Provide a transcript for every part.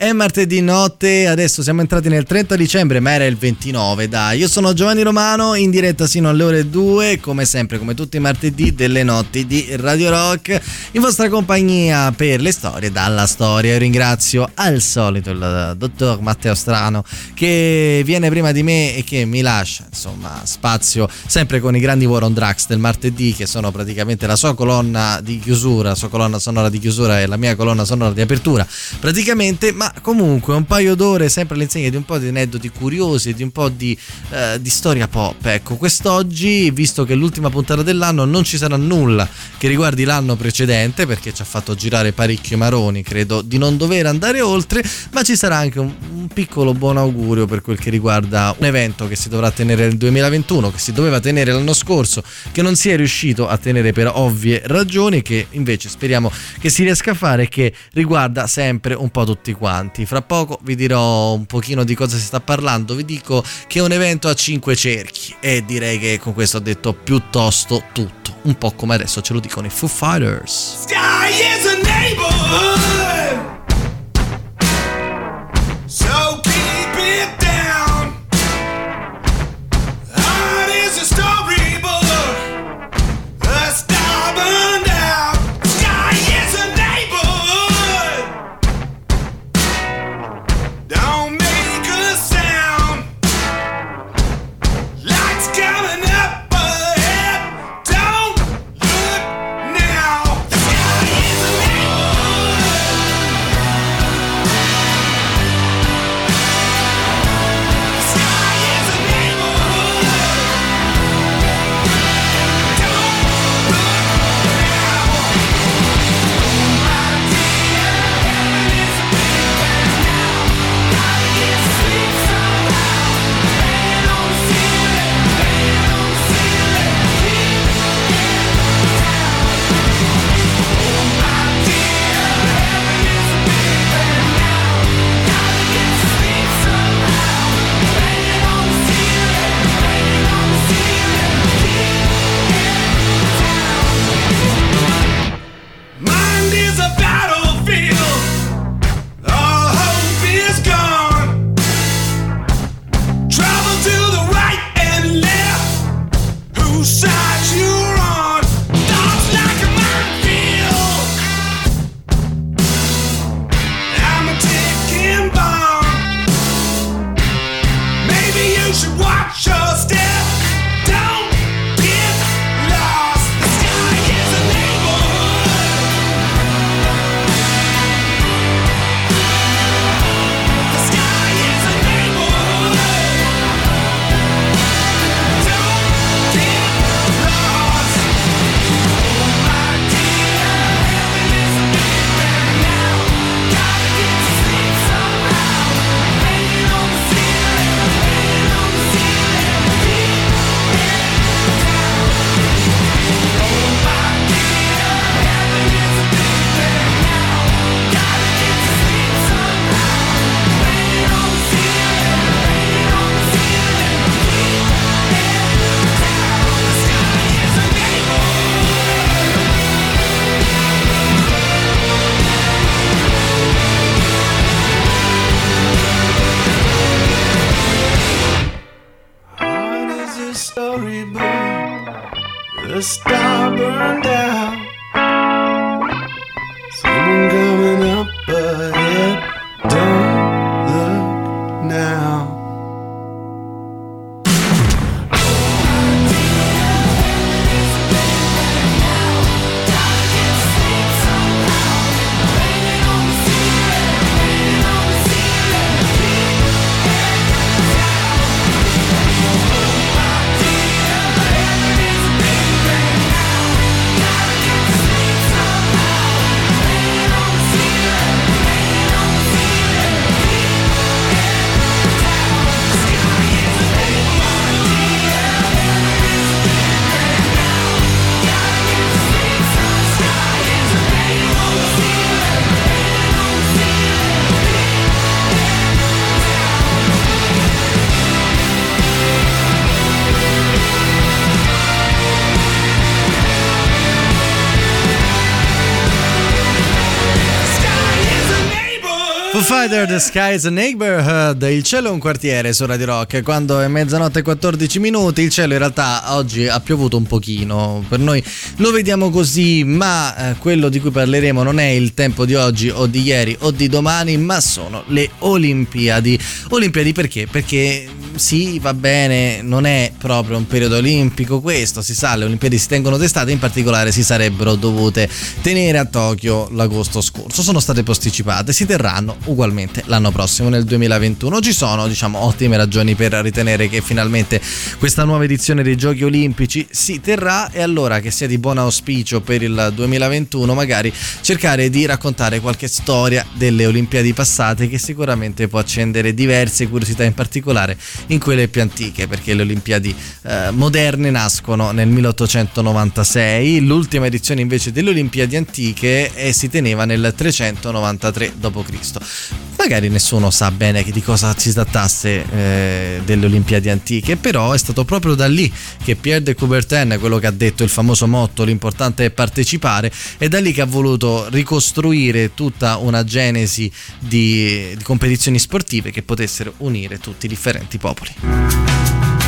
È martedì notte, adesso siamo entrati nel 30 dicembre, ma era il 29, dai. Io sono Giovanni Romano, in diretta sino alle ore 2, come sempre, come tutti i martedì delle notti di Radio Rock, in vostra compagnia per le storie dalla storia. Io ringrazio al solito il dottor Matteo Strano che viene prima di me e che mi lascia, insomma, spazio sempre con i grandi War on Drugs del martedì, che sono praticamente la sua colonna di chiusura, la sua colonna sonora di chiusura e la mia colonna sonora di apertura, praticamente, ma comunque un paio d'ore sempre all'insegna di un po' di aneddoti curiosi, di un po' di, eh, di storia pop. Ecco, quest'oggi, visto che è l'ultima puntata dell'anno, non ci sarà nulla che riguardi l'anno precedente, perché ci ha fatto girare parecchio maroni, credo di non dover andare oltre, ma ci sarà anche un, un piccolo buon augurio per quel che riguarda un evento che si dovrà tenere nel 2021, che si doveva tenere l'anno scorso, che non si è riuscito a tenere per ovvie ragioni, che invece speriamo che si riesca a fare, che riguarda sempre un po' tutti quanti avanti. Fra poco vi dirò un pochino di cosa si sta parlando, vi dico che è un evento a cinque cerchi e direi che con questo ho detto piuttosto tutto, un po' come adesso ce lo dicono i Foo Fighters. Sky is a neighborhood. Wider the Sky's a Neighborhood, il cielo è un quartiere su Radio Rock, quando è mezzanotte e 14 minuti, il cielo in realtà oggi ha piovuto un pochino, per noi lo vediamo così, ma eh, quello di cui parleremo non è il tempo di oggi o di ieri o di domani, ma sono le Olimpiadi. Olimpiadi perché? Perché sì, va bene, non è proprio un periodo olimpico questo, si sa, le Olimpiadi si tengono d'estate, in particolare si sarebbero dovute tenere a Tokyo l'agosto scorso, sono state posticipate, si terranno ugualmente l'anno prossimo nel 2021. Ci sono, diciamo, ottime ragioni per ritenere che finalmente questa nuova edizione dei Giochi Olimpici si terrà. E allora che sia di buon auspicio per il 2021 magari cercare di raccontare qualche storia delle Olimpiadi passate che sicuramente può accendere diverse curiosità in particolare in quelle più antiche perché le Olimpiadi eh, moderne nascono nel 1896, l'ultima edizione invece delle Olimpiadi antiche eh, si teneva nel 393 d.C. Magari nessuno sa bene di cosa si trattasse eh, delle Olimpiadi antiche, però è stato proprio da lì che Pierre de Coubertin, quello che ha detto il famoso motto l'importante è partecipare, è da lì che ha voluto ricostruire tutta una genesi di, di competizioni sportive che potessero unire tutti i differenti popoli.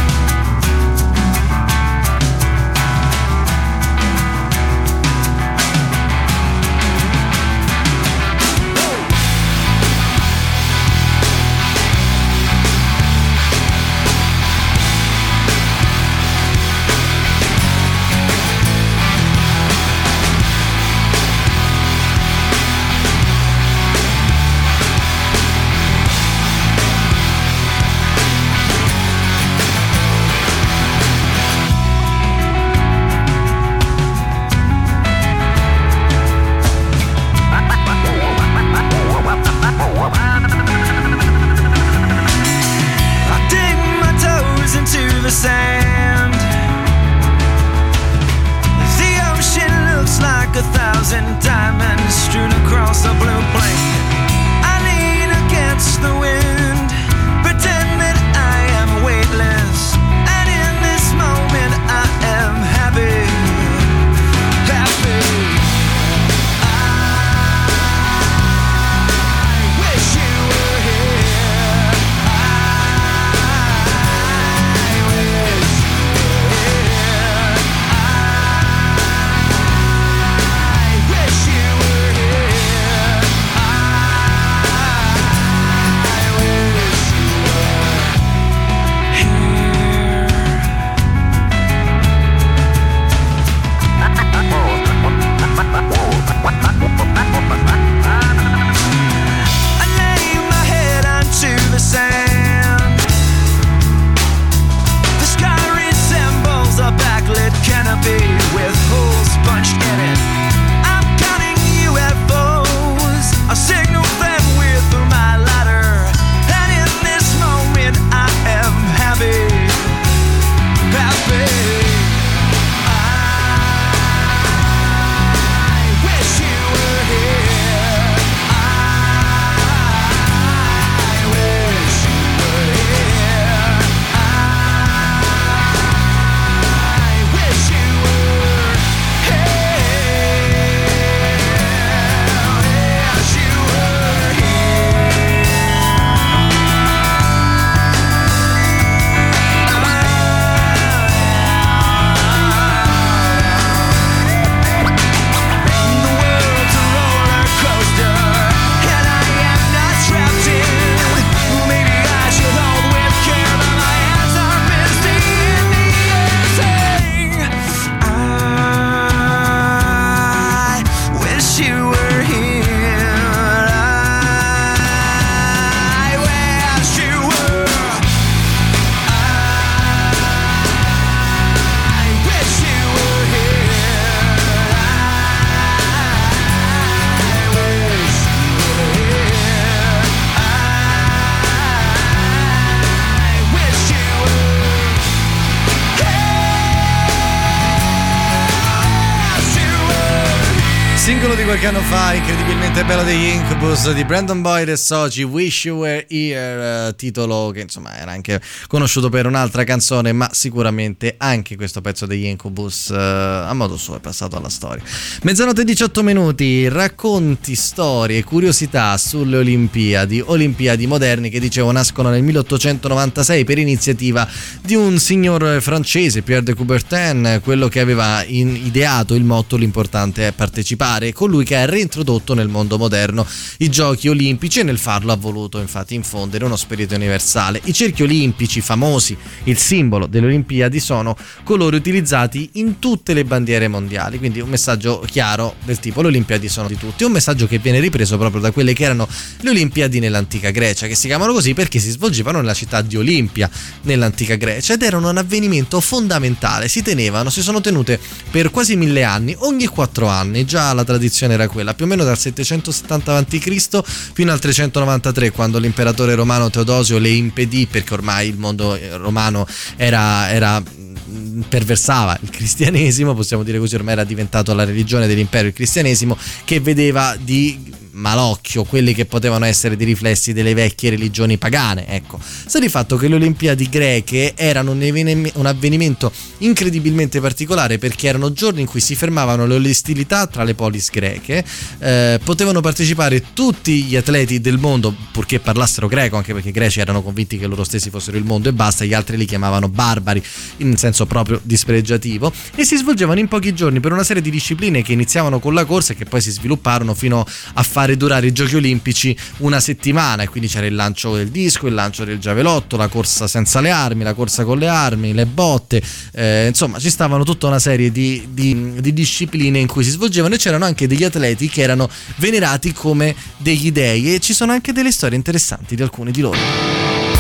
Qualche anno fa, incredibilmente bello degli Incubus di Brandon Boyd e Soci, Wish You Were Here, titolo che insomma era anche conosciuto per un'altra canzone, ma sicuramente anche questo pezzo degli Incubus uh, a modo suo è passato alla storia. Mezzanotte 18 minuti, racconti, storie, curiosità sulle Olimpiadi, Olimpiadi moderni che dicevo nascono nel 1896 per iniziativa di un signor francese, Pierre de Coubertin, quello che aveva ideato il motto l'importante è partecipare colui che ha reintrodotto nel mondo moderno i giochi olimpici e nel farlo ha voluto infatti infondere uno spirito universale. I cerchi olimpici famosi, il simbolo delle Olimpiadi, sono colori utilizzati in tutte le bandiere mondiali, quindi un messaggio chiaro del tipo le Olimpiadi sono di tutti, un messaggio che viene ripreso proprio da quelle che erano le Olimpiadi nell'antica Grecia, che si chiamano così perché si svolgevano nella città di Olimpia nell'antica Grecia ed erano un avvenimento fondamentale, si tenevano, si sono tenute per quasi mille anni, ogni quattro anni, già la tradizione era quella, più o meno dal 770 a.C. fino al 393, quando l'imperatore romano Teodosio le impedì, perché ormai il mondo eh, romano era, era mm, perversava il cristianesimo, possiamo dire così, ormai era diventato la religione dell'impero il cristianesimo, che vedeva di malocchio quelli che potevano essere dei riflessi delle vecchie religioni pagane. Ecco, sta di fatto che le Olimpiadi greche erano un, avvenimento incredibilmente particolare perché erano giorni in cui si fermavano le ostilità tra le polis greche, eh, potevano partecipare tutti gli atleti del mondo purché parlassero greco, anche perché i greci erano convinti che loro stessi fossero il mondo e basta, gli altri li chiamavano barbari in senso proprio dispregiativo e si svolgevano in pochi giorni per una serie di discipline che iniziavano con la corsa e che poi si svilupparono fino a fare fare durare i giochi olimpici una settimana e quindi c'era il lancio del disco, il lancio del giavelotto, la corsa senza le armi, la corsa con le armi, le botte, eh, insomma ci stavano tutta una serie di, di, di discipline in cui si svolgevano e c'erano anche degli atleti che erano venerati come degli dei e ci sono anche delle storie interessanti di alcuni di loro.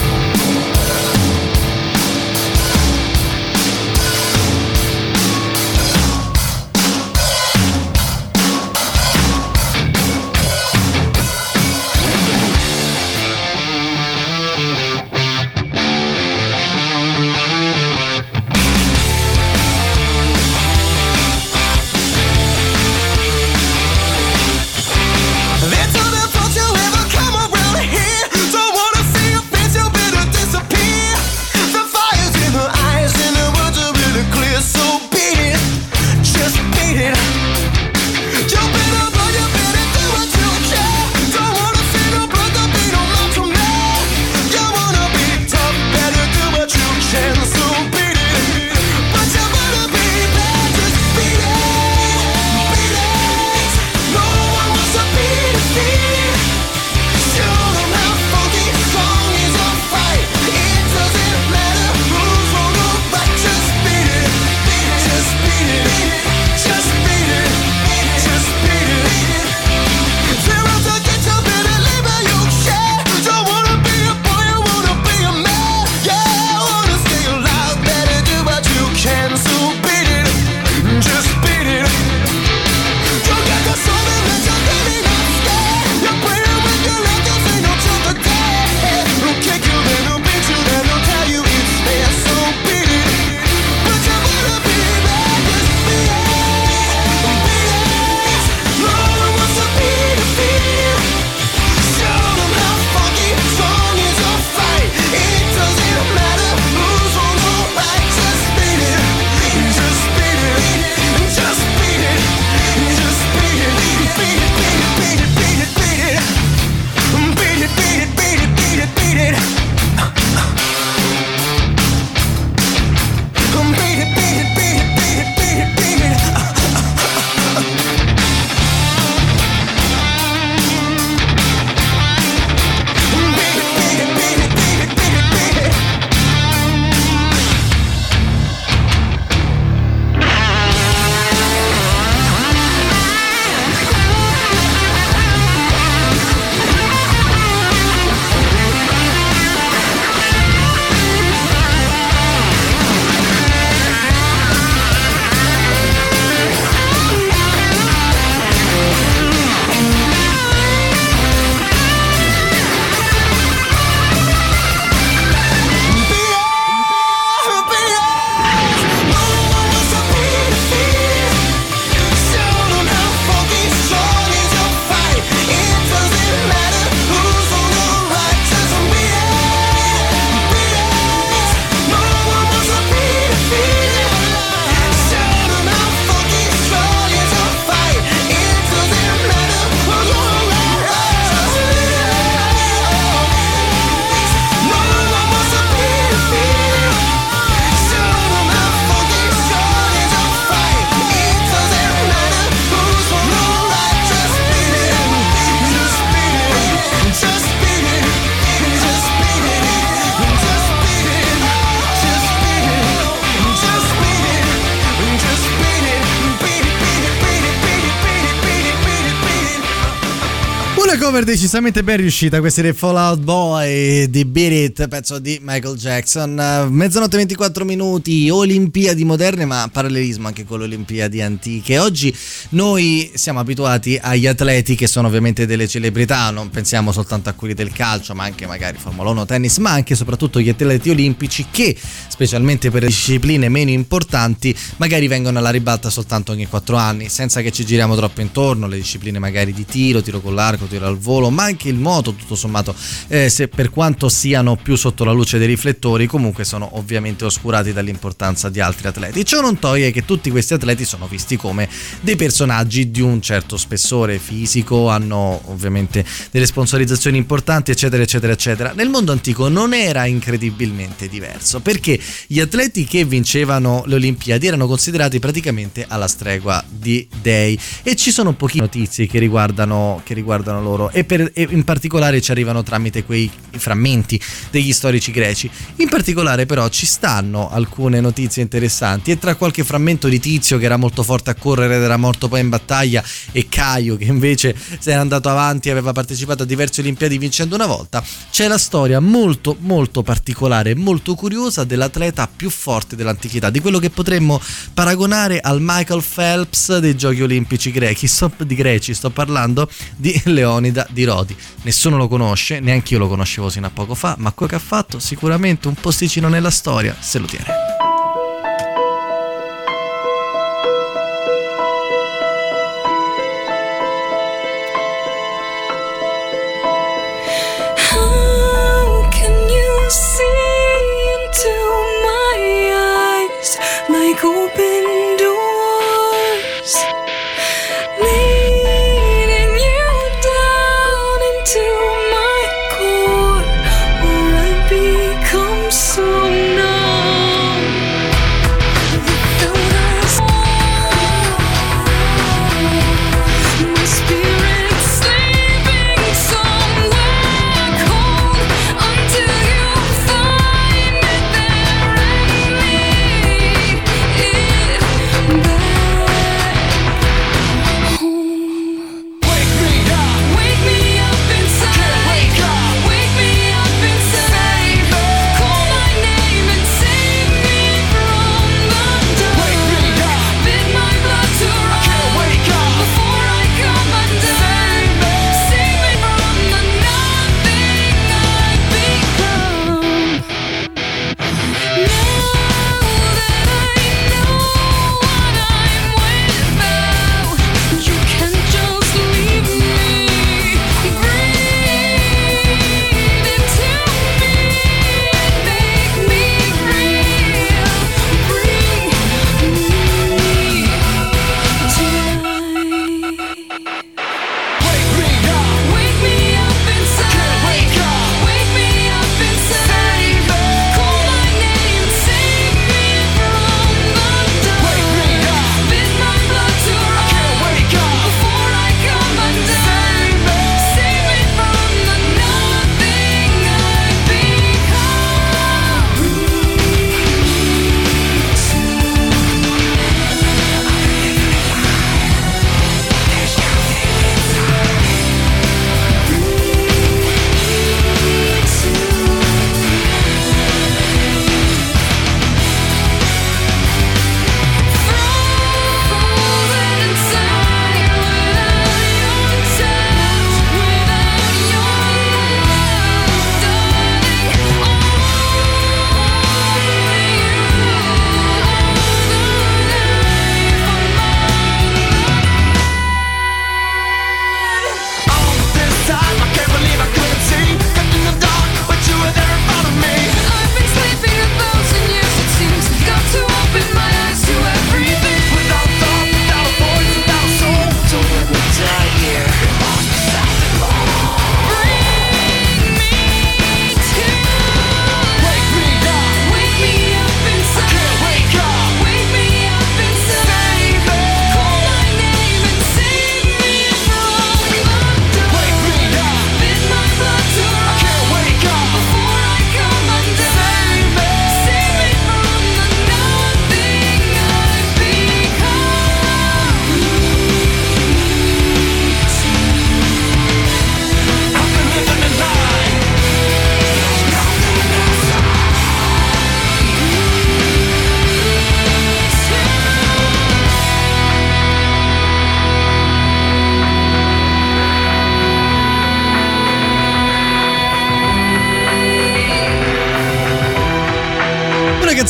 Decisamente ben riuscita, questi dei Fallout Boy di Beat It, pezzo di Michael Jackson. Mezzanotte 24 minuti, Olimpiadi moderne, ma parallelismo anche con le Olimpiadi antiche. Oggi noi siamo abituati agli atleti che sono ovviamente delle celebrità, non pensiamo soltanto a quelli del calcio, ma anche magari Formula 1, tennis, ma anche e soprattutto gli atleti olimpici che, specialmente per le discipline meno importanti, magari vengono alla ribalta soltanto ogni 4 anni, senza che ci giriamo troppo intorno, le discipline magari di tiro, tiro con l'arco, tiro al volo, ma anche il moto, tutto sommato, eh, se per quanto siano più sotto la luce dei riflettori, comunque sono ovviamente oscurati dall'importanza di altri atleti. Ciò non toglie che tutti questi atleti sono visti come dei personaggi di un certo spessore fisico, hanno ovviamente delle sponsorizzazioni importanti, eccetera, eccetera, eccetera. Nel mondo antico non era incredibilmente diverso, perché gli atleti che vincevano le Olimpiadi erano considerati praticamente alla stregua di dei e ci sono poche notizie che riguardano, che riguardano loro e, per, e in particolare ci arrivano tramite quei frammenti degli storici greci. In particolare però ci stanno alcune notizie interessanti. E tra qualche frammento di Tizio che era molto forte a correre ed era morto poi in battaglia e Caio che invece si era andato avanti e aveva partecipato a diverse Olimpiadi vincendo una volta, c'è la storia molto molto particolare, molto curiosa dell'atleta più forte dell'antichità, di quello che potremmo paragonare al Michael Phelps dei Giochi Olimpici greci, sto, di greci, sto parlando di Leonida di Rodi. Nessuno lo conosce, neanche io lo conoscevo sino a poco fa, ma quello che ha fatto sicuramente un posticino nella storia se lo tiene.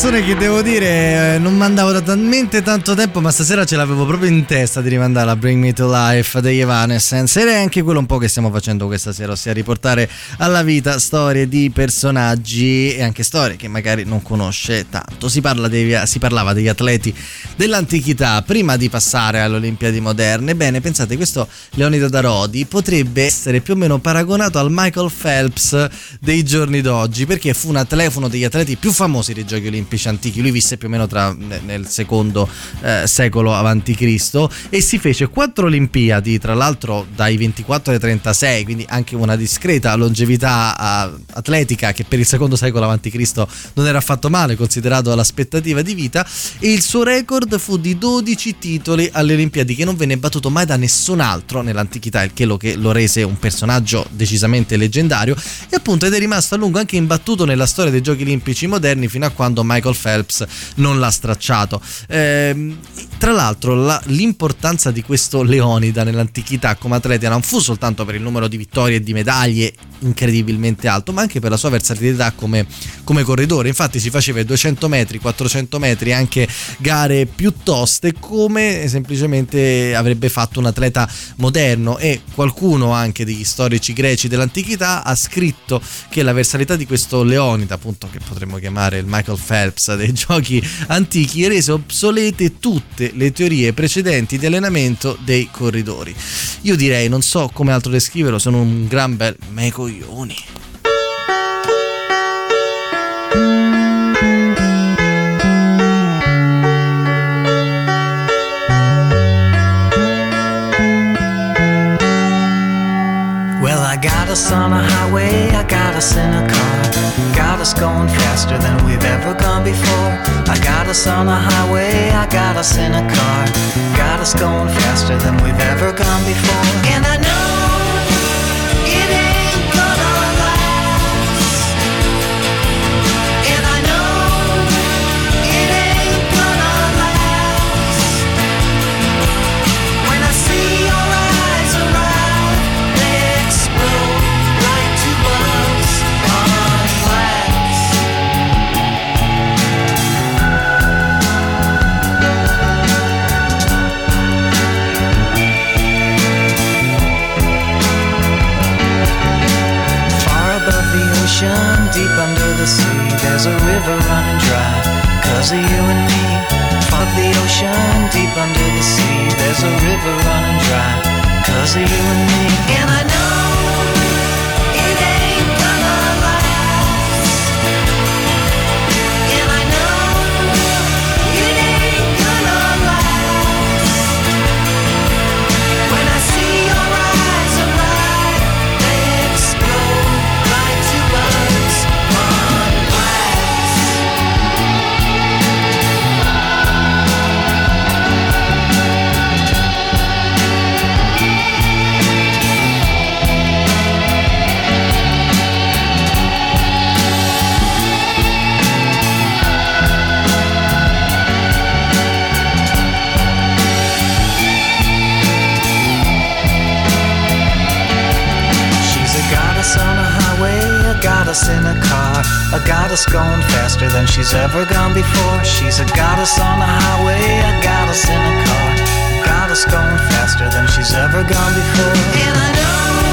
Canzone che devo dire eh, non mandavo da talmente tanto tempo, ma stasera ce l'avevo proprio in testa di rimandare a Bring Me to Life degli Evanescence. Ed è anche quello un po' che stiamo facendo questa sera, ossia riportare alla vita storie di personaggi e anche storie che magari non conosce tanto. Si, parla dei, si parlava degli atleti dell'antichità prima di passare alle Olimpiadi moderne. Bene, pensate, questo Leonida da Rodi potrebbe essere più o meno paragonato al Michael Phelps dei giorni d'oggi, perché fu un atleta, uno degli atleti più famosi dei giochi olimpici antichi. Lui visse più o meno tra, nel secondo eh, secolo avanti Cristo e si fece quattro Olimpiadi, tra l'altro dai 24 ai 36, quindi anche una discreta longevità uh, atletica che per il secondo secolo avanti Cristo non era affatto male considerato l'aspettativa di vita e il suo record fu di 12 titoli alle Olimpiadi che non venne battuto mai da nessun altro nell'antichità, il che lo, che lo rese un personaggio decisamente leggendario e appunto ed è rimasto a lungo anche imbattuto nella storia dei giochi olimpici moderni fino a quando Michael Phelps non l'ha stracciato. Eh, tra l'altro la, l'importanza di questo Leonida nell'antichità come atleta non fu soltanto per il numero di vittorie e di medaglie incredibilmente alto, ma anche per la sua versatilità come, come corridore. Infatti si faceva i 200 metri, 400 metri, anche gare più toste come semplicemente avrebbe fatto un atleta moderno e qualcuno anche degli storici greci dell'antichità ha scritto che la versatilità di questo Leonida, appunto che potremmo chiamare il Michael Phelps dei giochi antichi, rese obsolete tutte le teorie precedenti di allenamento dei corridori. Io direi, non so come altro descriverlo, sono un gran bel me coglioni. Us on a highway, I got us in a car. Got us going faster than we've ever gone before. I got us on a highway, I got us in a car. Got us going faster than we've ever gone before. And I know the ocean, deep under the sea, there's a river running dry. Cause of you and me. Far the ocean, deep under the sea, there's a river running dry. Cause of you and me. And I know goddess in a car, a goddess going faster than she's ever gone before. She's a goddess on the highway, a goddess in a car, a goddess going faster than she's ever gone before. And I know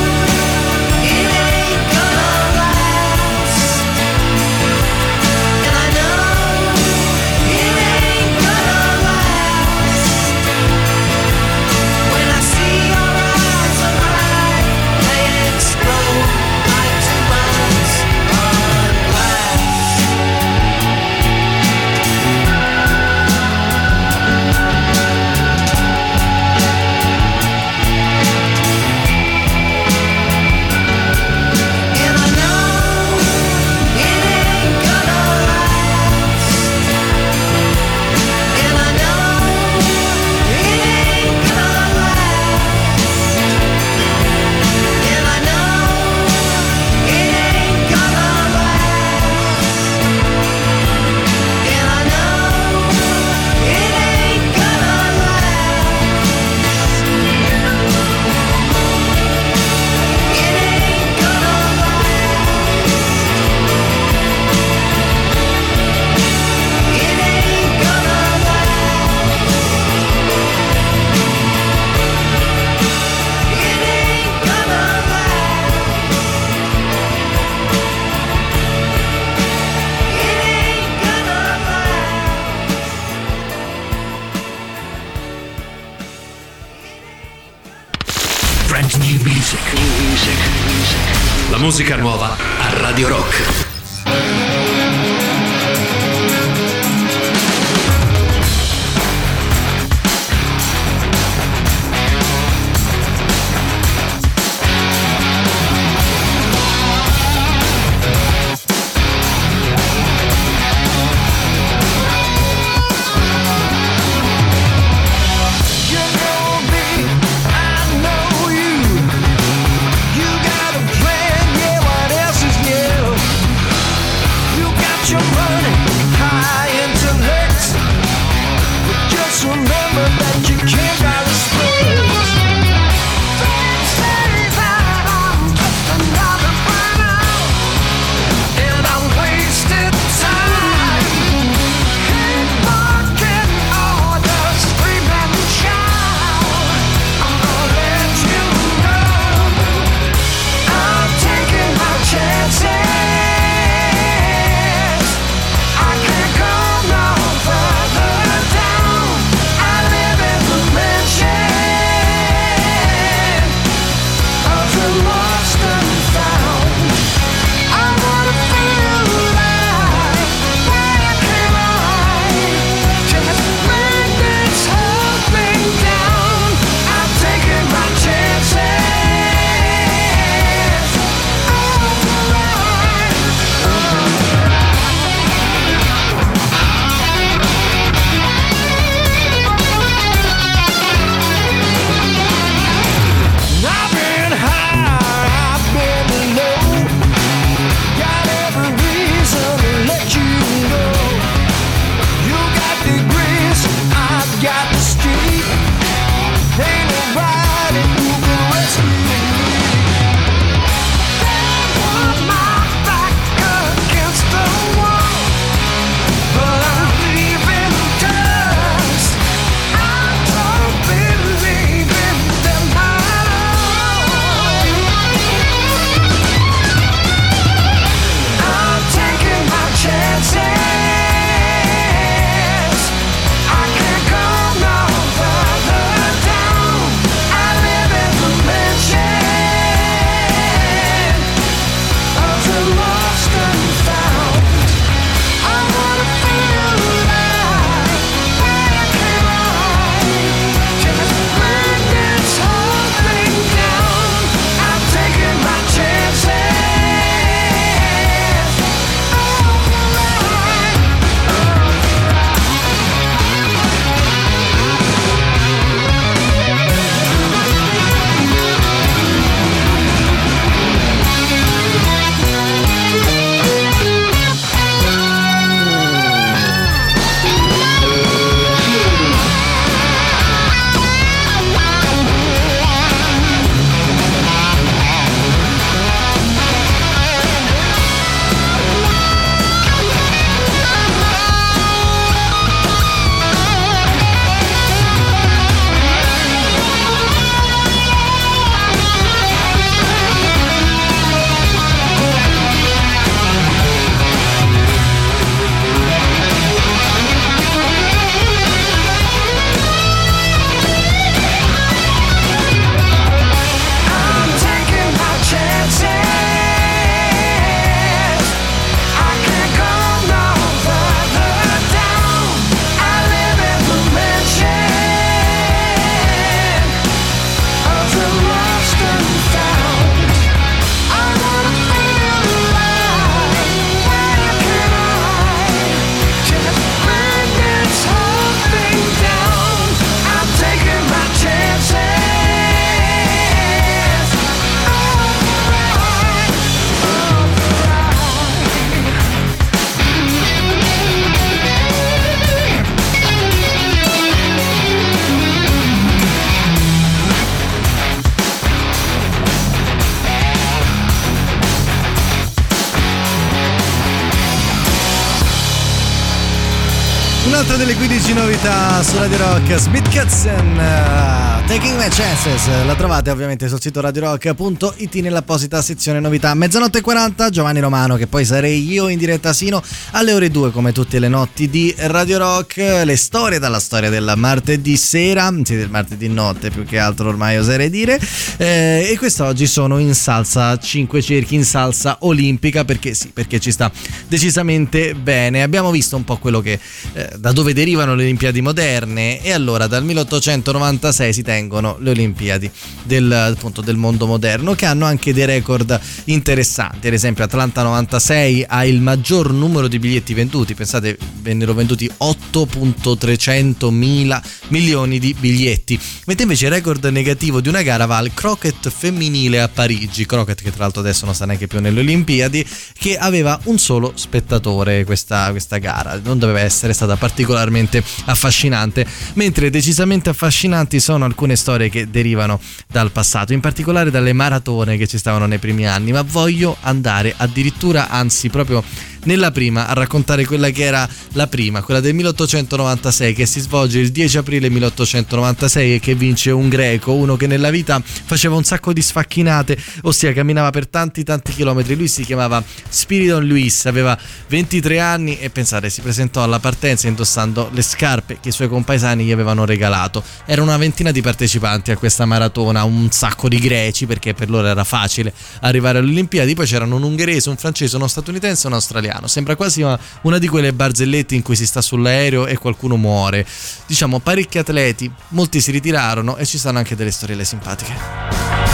delle 15 novità su Radio Rock, Smith Katzen, uh, Taking My Chances, la trovate ovviamente sul sito radiorock.it nell'apposita sezione novità. Mezzanotte e 40, Giovanni Romano, che poi sarei io in diretta sino alle ore 2 come tutte le notti di Radio Rock, le storie dalla storia del martedì sera, sì del martedì notte più che altro ormai oserei dire, eh, e quest'oggi sono in salsa 5 cerchi, in salsa olimpica, perché sì, perché ci sta decisamente bene. Abbiamo visto un po' quello che... Eh, da dove derivano le Olimpiadi moderne e allora dal 1896 si tengono le Olimpiadi del, appunto, del mondo moderno che hanno anche dei record interessanti, ad esempio Atlanta 96 ha il maggior numero di biglietti venduti, pensate vennero venduti 8.300 mila milioni di biglietti, mentre invece il record negativo di una gara va al croquet femminile a Parigi, croquet che tra l'altro adesso non sta neanche più nelle Olimpiadi, che aveva un solo spettatore questa, questa gara, non doveva essere stata particolarmente affascinante, mentre decisamente affascinanti sono alcune storie che derivano dal passato, in particolare dalle maratone che ci stavano nei primi anni, ma voglio andare addirittura, anzi proprio nella prima a raccontare quella che era la prima, quella del 1896 che si svolge il 10 aprile 1896 e che vince un greco, uno che nella vita faceva un sacco di sfacchinate, ossia camminava per tanti tanti chilometri. Lui si chiamava Spiridon Luis, aveva 23 anni e pensate, si presentò alla partenza indossando le scarpe che i suoi compaesani gli avevano regalato. Era una ventina di partecipanti a questa maratona, un sacco di greci perché per loro era facile arrivare alle Olimpiadi, poi c'erano un ungherese, un francese, uno statunitense e un australiano. Sembra quasi una, una di quelle barzellette in cui si sta sull'aereo e qualcuno muore. Diciamo parecchi atleti, molti si ritirarono e ci stanno anche delle storielle simpatiche.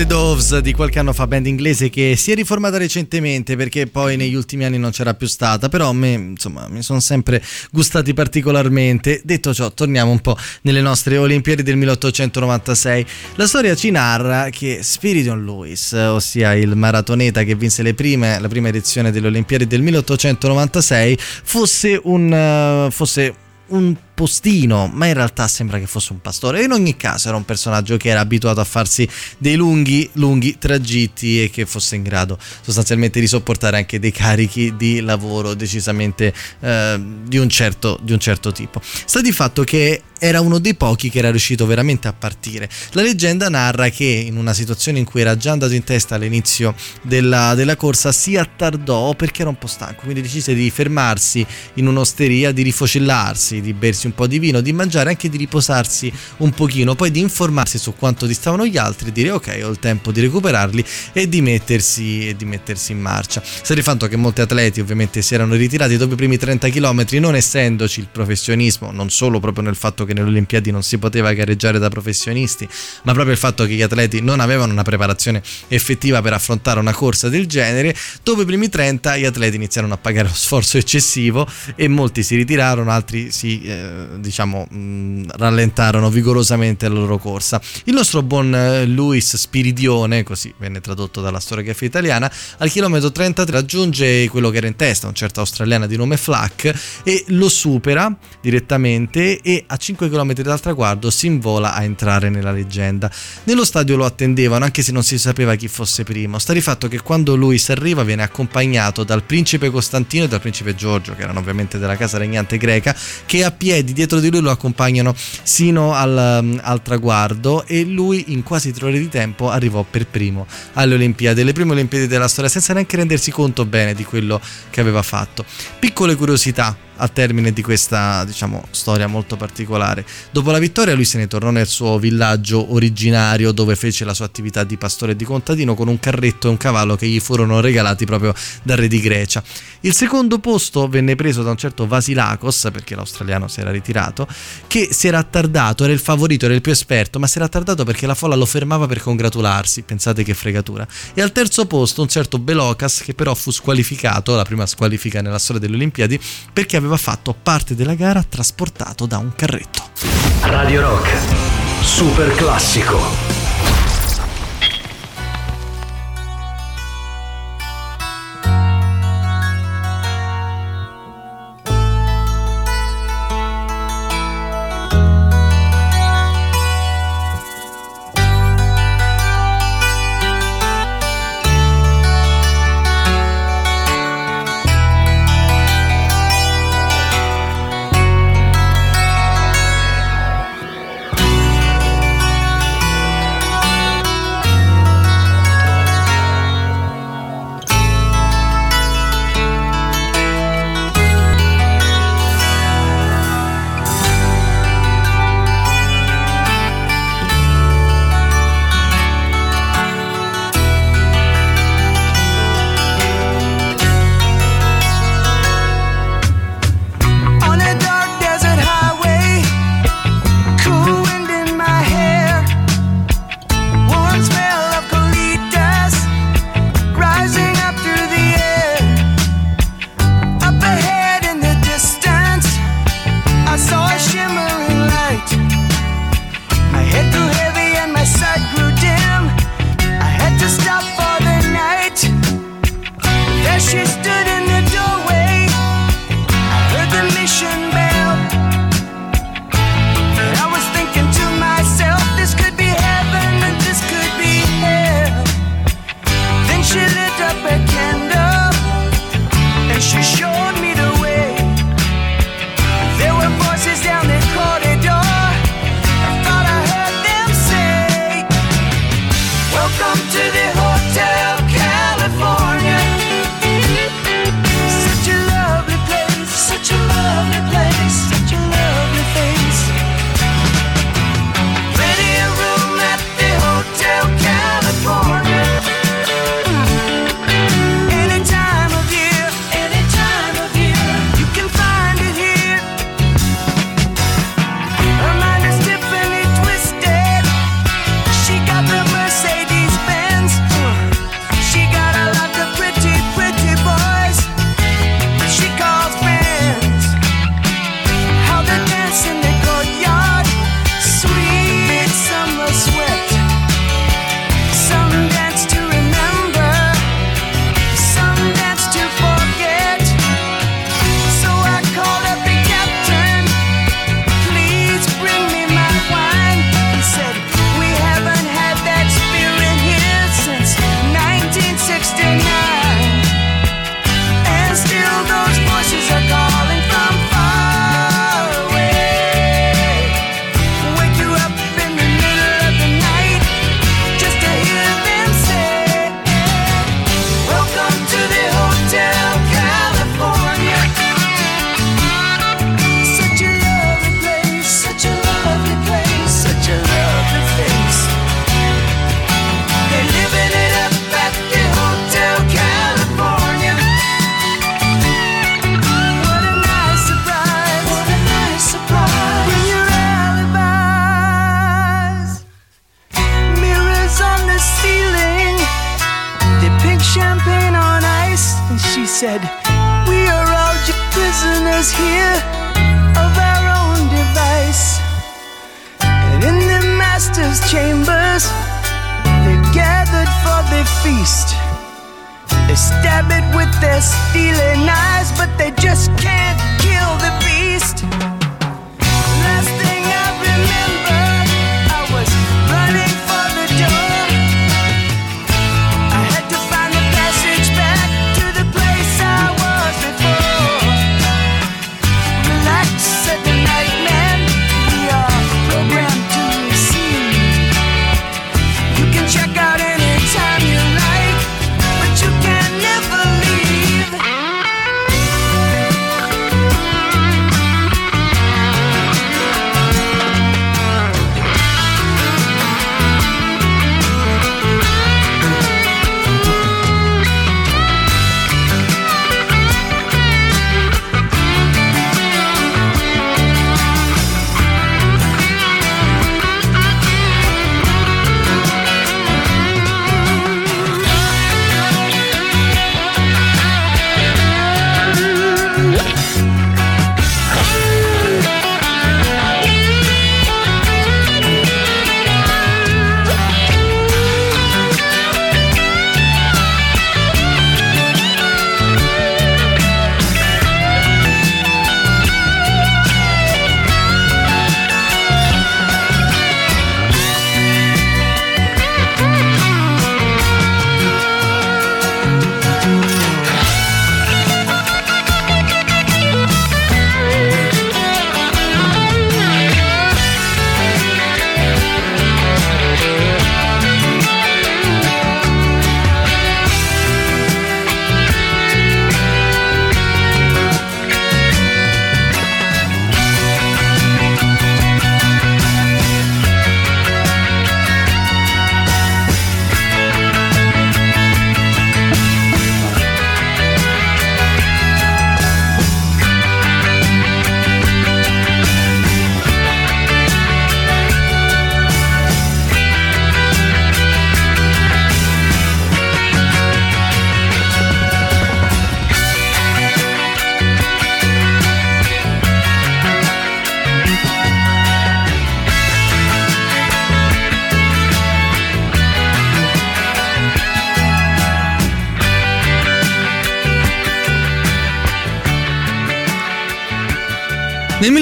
Dei Doves di qualche anno fa, band inglese che si è riformata recentemente perché poi negli ultimi anni non c'era più stata, però me insomma mi sono sempre gustati particolarmente. Detto ciò, torniamo un po' nelle nostre Olimpiadi del 1896. La storia ci narra che Spiridon Lewis, ossia il maratoneta che vinse le prime, la prima edizione delle Olimpiadi del 1896, fosse un... eh, fosse un postino, ma in realtà sembra che fosse un pastore. In ogni caso era un personaggio che era abituato a farsi dei lunghi, lunghi tragitti e che fosse in grado sostanzialmente di sopportare anche dei carichi di lavoro decisamente eh, di, un certo, di un certo tipo. Sta di fatto che era uno dei pochi che era riuscito veramente a partire. La leggenda narra che in una situazione in cui era già andato in testa all'inizio della, della corsa si attardò perché era un po' stanco, quindi decise di fermarsi in un'osteria, di rifocillarsi, di bersi un po' di vino, di mangiare, anche di riposarsi un pochino, poi di informarsi su quanto distavano gli altri dire ok ho il tempo di recuperarli e di mettersi, e di mettersi in marcia. Sta fatto che molti atleti ovviamente si erano ritirati dopo i primi 30 km non essendoci il professionismo, non solo proprio nel fatto che nelle Olimpiadi non si poteva gareggiare da professionisti, ma proprio il fatto che gli atleti non avevano una preparazione effettiva per affrontare una corsa del genere, dopo i primi 30 gli atleti iniziarono a pagare lo sforzo eccessivo e molti si ritirarono, altri si eh, diciamo mh, rallentarono vigorosamente la loro corsa. Il nostro buon eh, Luis Spiridione, così venne tradotto dalla storiografia italiana, al chilometro 33 raggiunge quello che era in testa, un certo australiana di nome Flack e lo supera direttamente e a 5 km dal traguardo si invola a entrare nella leggenda. Nello stadio lo attendevano anche se non si sapeva chi fosse primo. Sta di fatto che quando Luis arriva viene accompagnato dal principe Costantino e dal principe Giorgio, che erano ovviamente della casa regnante greca, che a piedi dietro di lui lo accompagnano sino al, al traguardo e lui in quasi tre ore di tempo arrivò per primo alle Olimpiadi, le prime Olimpiadi della storia, senza neanche rendersi conto bene di quello che aveva fatto. Piccole curiosità al termine di questa diciamo storia molto particolare. Dopo la vittoria lui se ne tornò nel suo villaggio originario dove fece la sua attività di pastore e di contadino con un carretto e un cavallo che gli furono regalati proprio dal re di Grecia. Il secondo posto venne preso da un certo Vasilakos perché l'australiano si era ritirato che si era attardato, era il favorito, era il più esperto, ma si era attardato perché la folla lo fermava per congratularsi, pensate che fregatura. E al terzo posto un certo Belokas che però fu squalificato, la prima squalifica nella storia delle Olimpiadi, perché aveva fatto parte della gara trasportato da un carretto. Radio Rock. Super classico.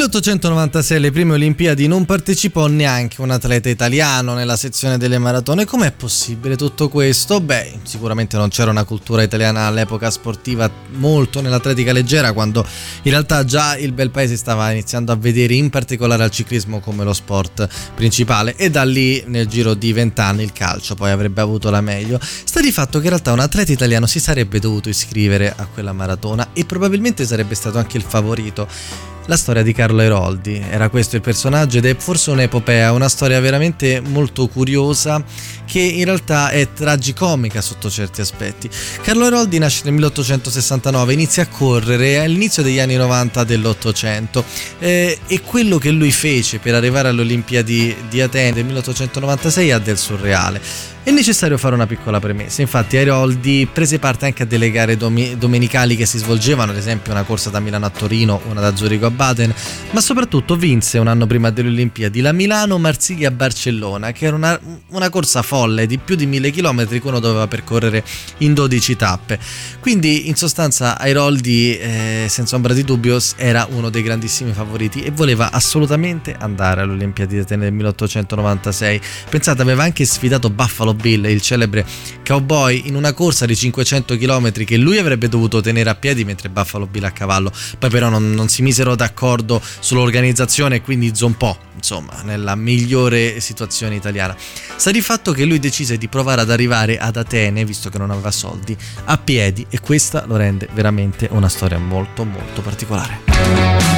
1896 alle prime Olimpiadi non partecipò neanche un atleta italiano nella sezione delle maratone. Com'è possibile tutto questo? Beh, sicuramente non c'era una cultura italiana all'epoca sportiva molto nell'atletica leggera, quando in realtà già il bel paese stava iniziando a vedere in particolare al ciclismo come lo sport principale e da lì nel giro di vent'anni il calcio poi avrebbe avuto la meglio. Sta di fatto che in realtà un atleta italiano si sarebbe dovuto iscrivere a quella maratona e probabilmente sarebbe stato anche il favorito la storia di Carlo Eroldi. Era questo il personaggio ed è forse un'epopea, una storia veramente molto curiosa che in realtà è tragicomica sotto certi aspetti. Carlo Eroldi nasce nel 1869, inizia a correre all'inizio degli anni 90 dell'Ottocento eh, e quello che lui fece per arrivare alle Olimpiadi di Atene del 1896 ha del surreale. È necessario fare una piccola premessa, infatti Airoldi prese parte anche a delle gare domi- domenicali che si svolgevano, ad esempio una corsa da Milano a Torino, una da Zurigo a Baden, ma soprattutto vinse un anno prima delle Olimpiadi la Milano-Marsiglia-Barcellona, che era una, una corsa folle di più di mille chilometri che uno doveva percorrere in 12 tappe. Quindi in sostanza Airoldi, eh, senza ombra di dubbio, era uno dei grandissimi favoriti e voleva assolutamente andare alle Olimpiadi di Atene del 1896. Pensate, aveva anche sfidato Buffalo Bill, il celebre cowboy, in una corsa di 500 km che lui avrebbe dovuto tenere a piedi mentre Buffalo Bill a cavallo. Poi però non, non si misero d'accordo sull'organizzazione e quindi zompò, insomma, nella migliore situazione italiana. Sta di fatto che lui decise di provare ad arrivare ad Atene, visto che non aveva soldi, a piedi e questa lo rende veramente una storia molto molto particolare.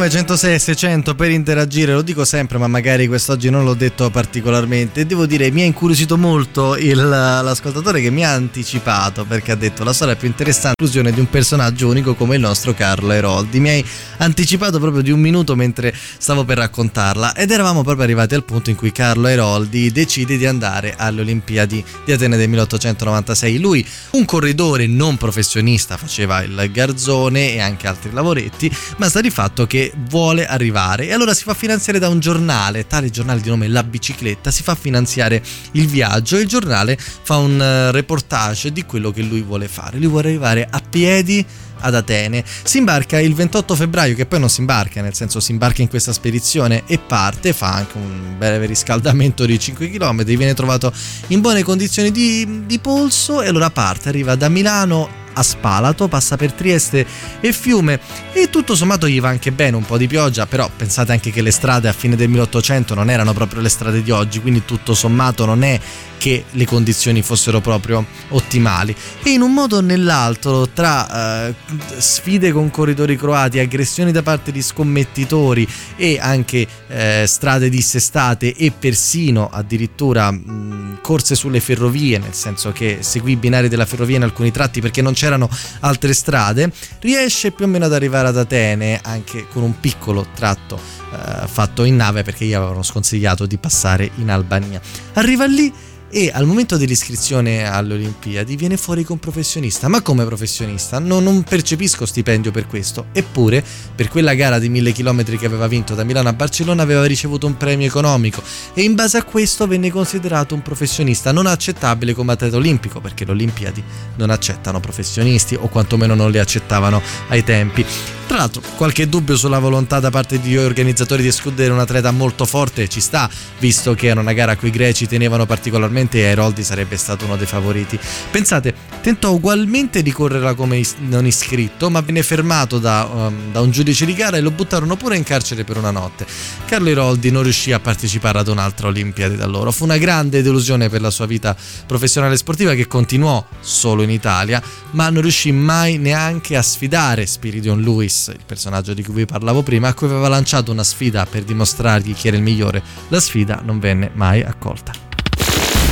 39 106 600 per interagire, lo dico sempre, ma magari quest'oggi non l'ho detto particolarmente. Devo dire, mi ha incuriosito molto il- l'ascoltatore che mi ha anticipato perché ha detto la storia più interessante l'inclusione di un personaggio unico come il nostro Carlo Eroldi. Mi hai anticipato proprio di un minuto mentre stavo per raccontarla ed eravamo proprio arrivati al punto in cui Carlo Eroldi decide di andare alle Olimpiadi di Atene del 1896. Lui, un corridore non professionista, faceva il garzone e anche altri lavoretti, ma sta di fatto che vuole arrivare e allora si fa finanziare da un giornale, tale giornale di nome La Bicicletta, si fa finanziare il viaggio e il giornale fa un eh, reportage di quello che lui vuole fare. Lui vuole arrivare a piedi ad Atene. Si imbarca il 28 febbraio, che poi non si imbarca, nel senso si imbarca in questa spedizione e parte, fa anche un breve riscaldamento di 5 km, viene trovato in buone condizioni di, di polso e allora parte, arriva da Milano a Spalato, passa per Trieste e Fiume. E tutto sommato gli va anche bene, un po' di pioggia, però pensate anche che le strade a fine del 1800 non erano proprio le strade di oggi, quindi tutto sommato non è che le condizioni fossero proprio ottimali. E in un modo o nell'altro tra eh, sfide con corridori croati, aggressioni da parte di scommettitori e anche eh, strade dissestate e persino addirittura mh, corse sulle ferrovie, nel senso che seguì i binari della ferrovia in alcuni tratti perché non c'erano altre strade, riesce più o meno ad arrivare ad Atene anche con un piccolo tratto eh, fatto in nave perché gli avevano sconsigliato di passare in Albania. Arriva lì e al momento dell'iscrizione alle Olimpiadi viene fuori con professionista. Ma come professionista? No, non percepisco stipendio per questo. Eppure, per quella gara di mille chilometri che aveva vinto da Milano a Barcellona, aveva ricevuto un premio economico e in base a questo venne considerato un professionista non accettabile come atleta olimpico, perché le Olimpiadi non accettano professionisti o quantomeno non li accettavano ai tempi. Tra l'altro, qualche dubbio sulla volontà da parte degli organizzatori di escludere un atleta molto forte ci sta, visto che era una gara a cui i greci tenevano particolarmente e Airoldi sarebbe stato uno dei favoriti. Pensate, tentò ugualmente di correrla come is- non iscritto, ma venne fermato da, um, da un giudice di gara e lo buttarono pure in carcere per una notte. Carlo Airoldi non riuscì a partecipare ad un'altra Olimpiade da loro. Fu una grande delusione per la sua vita professionale e sportiva che continuò solo in Italia, ma non riuscì mai neanche a sfidare Spiridion Lewis, il personaggio di cui vi parlavo prima, a cui aveva lanciato una sfida per dimostrargli chi era il migliore. La sfida non venne mai accolta.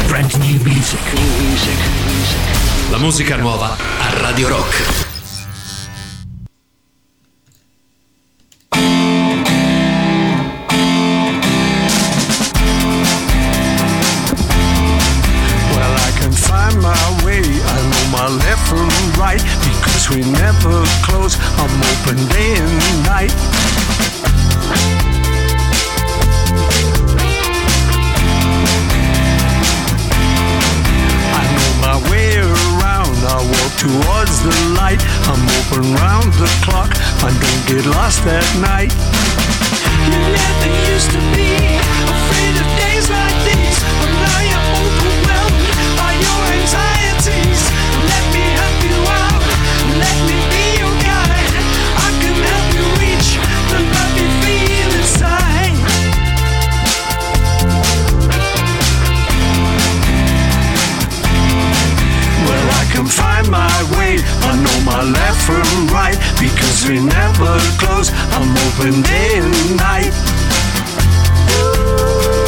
Brand new music. La musica nuova a Radio Rock. Well, I can find my way. I know my left from right because we never close. I'm open day and night. I walk towards the light. I'm open round the clock. I don't get lost at night. You never used to be afraid of days like these, My left from right because we never close. I'm open day and night. Oh,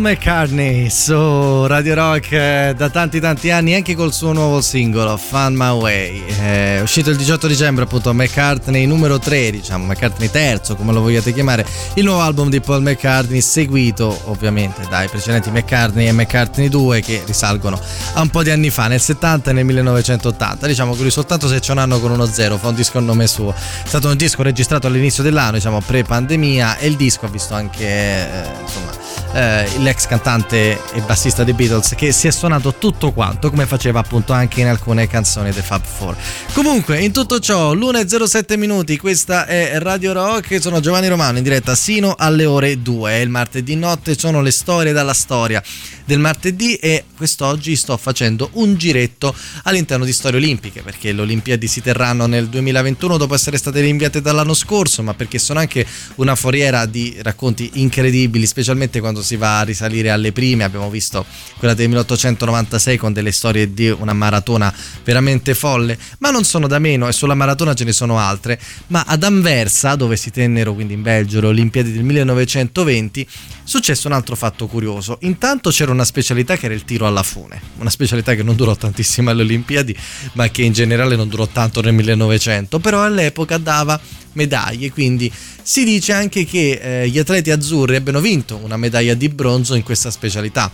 Paul McCartney su Radio Rock eh, da tanti tanti anni anche col suo nuovo singolo Fun My Way. È uscito il 18 dicembre appunto McCartney numero 3 diciamo McCartney terzo come lo vogliate chiamare il nuovo album di Paul McCartney seguito ovviamente dai precedenti McCartney e McCartney 2 che risalgono a un po' di anni fa nel 70 e nel 1980 diciamo che lui soltanto se c'è un anno con uno zero fa un disco a nome suo. È stato un disco registrato all'inizio dell'anno diciamo pre pandemia e il disco ha visto anche eh, insomma eh, l'ex cantante e bassista dei Beatles che si è suonato tutto quanto come faceva appunto anche in alcune canzoni dei Fab Four. Comunque in tutto ciò l'1.07 minuti questa è Radio Rock sono Giovanni Romano in diretta sino alle ore 2 è il martedì notte sono le storie dalla storia del martedì e quest'oggi sto facendo un giretto all'interno di storie olimpiche perché le Olimpiadi si terranno nel 2021 dopo essere state rinviate dall'anno scorso ma perché sono anche una foriera di racconti incredibili specialmente quando si va a risalire alle prime. Abbiamo visto quella del 1896 con delle storie di una maratona veramente folle. Ma non sono da meno e sulla maratona ce ne sono altre. Ma ad Anversa dove si tennero quindi in Belgio le Olimpiadi del 1920 successo un altro fatto curioso. Intanto c'era una specialità che era il tiro alla fune. Una specialità che non durò tantissimo alle Olimpiadi ma che in generale non durò tanto nel 1900 però all'epoca dava medaglie quindi si dice anche che eh, gli atleti azzurri abbiano vinto una medaglia di bronzo in questa specialità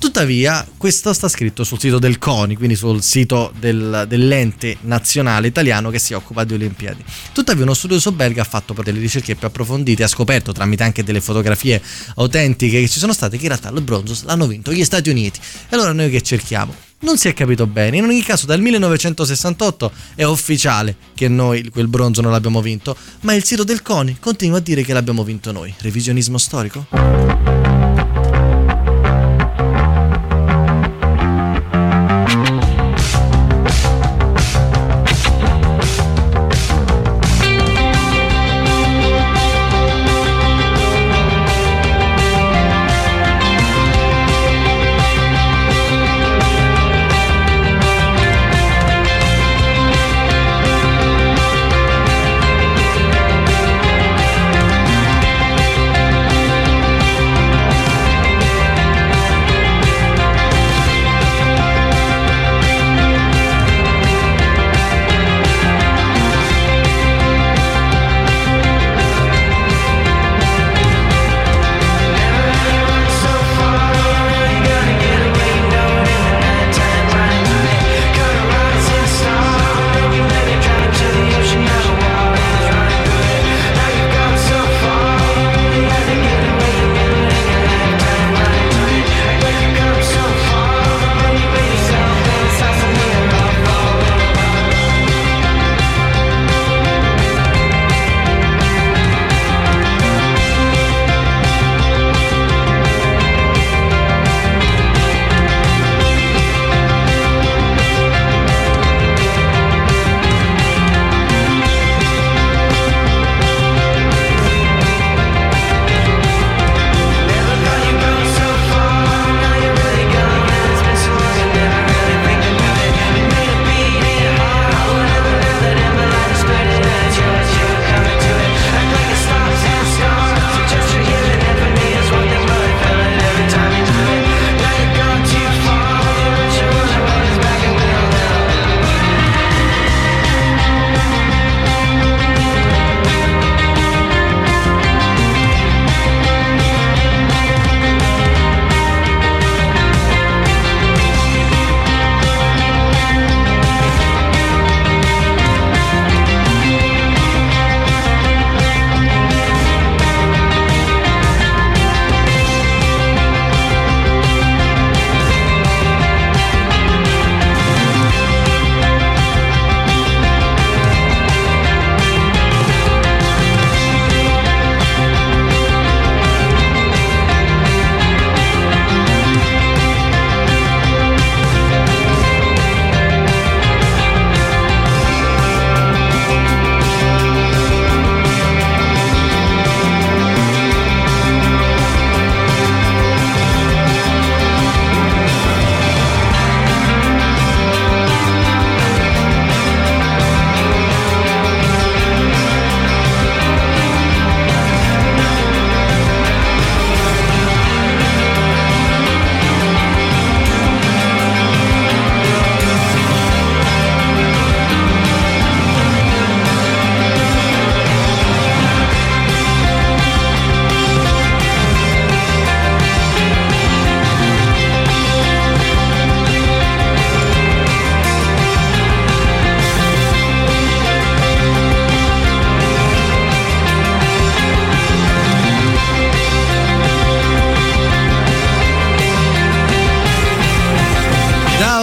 Tuttavia, questo sta scritto sul sito del CONI, quindi sul sito del- dell'ente nazionale italiano che si occupa di Olimpiadi. Tuttavia, uno studioso belga ha fatto delle ricerche più approfondite e ha scoperto, tramite anche delle fotografie autentiche che ci sono state, che in realtà il bronzo l'hanno vinto gli Stati Uniti. E allora noi che cerchiamo? Non si è capito bene, in ogni caso dal 1968 è ufficiale che noi quel bronzo non l'abbiamo vinto, ma il sito del CONI continua a dire che l'abbiamo vinto noi. Revisionismo storico?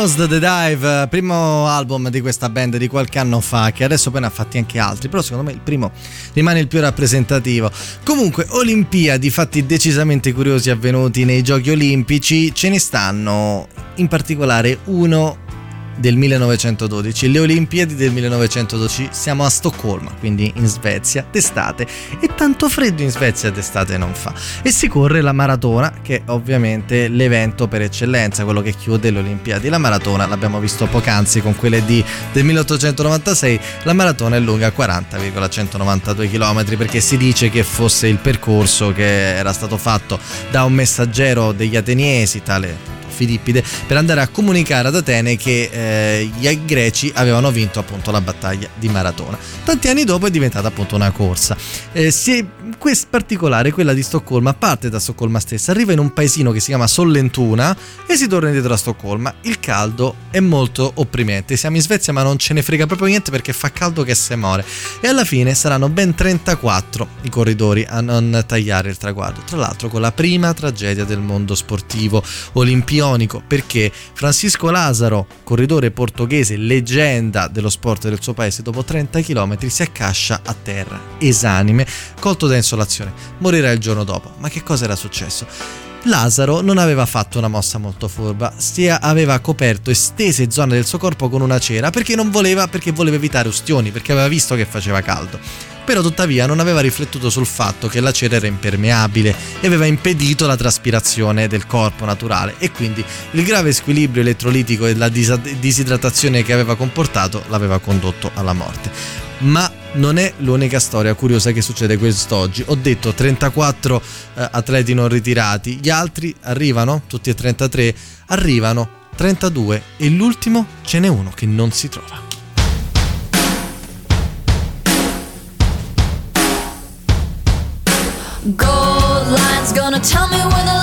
Lost the Dive, eh, primo album di questa band di qualche anno fa, che adesso poi ne ha fatti anche altri, però secondo me il primo rimane il più rappresentativo. Comunque, Olimpiadi, fatti decisamente curiosi avvenuti nei Giochi Olimpici, ce ne stanno in particolare uno del 1912, le Olimpiadi del 1912, siamo a Stoccolma, quindi in Svezia, d'estate, e tanto freddo in Svezia d'estate non fa. E si corre la maratona, che è ovviamente l'evento per eccellenza, quello che chiude le Olimpiadi. La maratona, l'abbiamo visto poc'anzi con quelle di, del 1896, la maratona è lunga 40,192 km perché si dice che fosse il percorso che era stato fatto da un messaggero degli ateniesi, tale Filippide per andare a comunicare ad Atene che eh, gli greci avevano vinto appunto la battaglia di Maratona. Tanti anni dopo è diventata appunto una corsa. Eh, si è, questa particolare, quella di Stoccolma, parte da Stoccolma stessa, arriva in un paesino che si chiama Sollentuna e si torna indietro a Stoccolma. Il caldo è molto opprimente. Siamo in Svezia ma non ce ne frega proprio niente perché fa caldo che se muore. E alla fine saranno ben 34 i corridori a non tagliare il traguardo. Tra l'altro con la prima tragedia del mondo sportivo olimpionico perché Francisco Lazaro, corridore portoghese, leggenda dello sport del suo paese, dopo 30 km si accascia a terra, esanime, colto da insolazione. Morirà il giorno dopo. Ma che cosa era successo? Lazaro non aveva fatto una mossa molto furba, sia aveva coperto estese zone del suo corpo con una cera perché non voleva, perché voleva evitare ustioni, perché aveva visto che faceva caldo. Però tuttavia non aveva riflettuto sul fatto che la cera era impermeabile e aveva impedito la traspirazione del corpo naturale e quindi il grave squilibrio elettrolitico e la disidratazione che aveva comportato l'aveva condotto alla morte. Ma non è l'unica storia curiosa che succede quest'oggi. Ho detto 34 eh, atleti non ritirati, gli altri arrivano, tutti e 33, arrivano 32 e l'ultimo ce n'è uno che non si trova. Gold line's gonna tell me where the